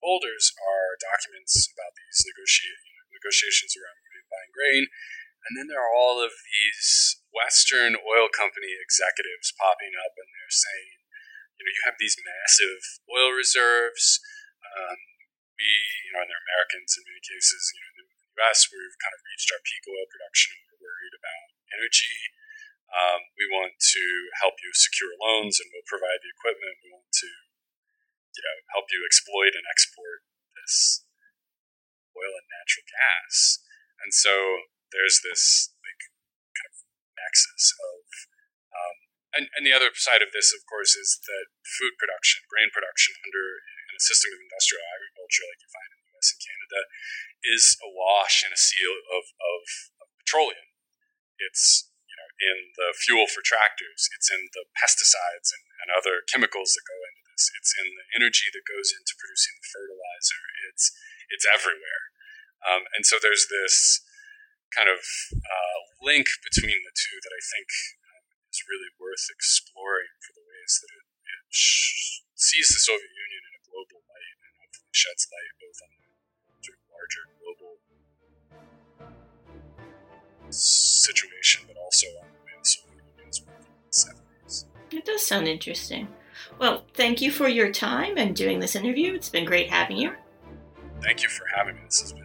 folders are documents about these negotiate, negotiations around buying grain, and then there are all of these Western oil company executives popping up, and they're saying, you know, you have these massive oil reserves. Um, we, you know, and they're Americans in many cases. You know, in the U.S., we've kind of reached our peak oil production. And we're worried about energy. Um, we want to help you secure loans, and we'll provide the equipment. We want to, you know, help you exploit and export this oil and natural gas. And so there's this like kind of nexus of, um, and, and the other side of this, of course, is that food production, grain production under in a system of industrial agriculture like you find in the U.S. and Canada, is awash in a sea of, of, of petroleum. It's in the fuel for tractors. It's in the pesticides and, and other chemicals that go into this. It's in the energy that goes into producing the fertilizer. It's it's everywhere. Um, and so there's this kind of uh, link between the two that I think um, is really worth exploring for the ways that it, it sh- sees the Soviet Union in a global light and hopefully sheds light both on the sort of larger global situation, but also on it does sound interesting. Well, thank you for your time and doing this interview. It's been great having you. Thank you for having me. This has been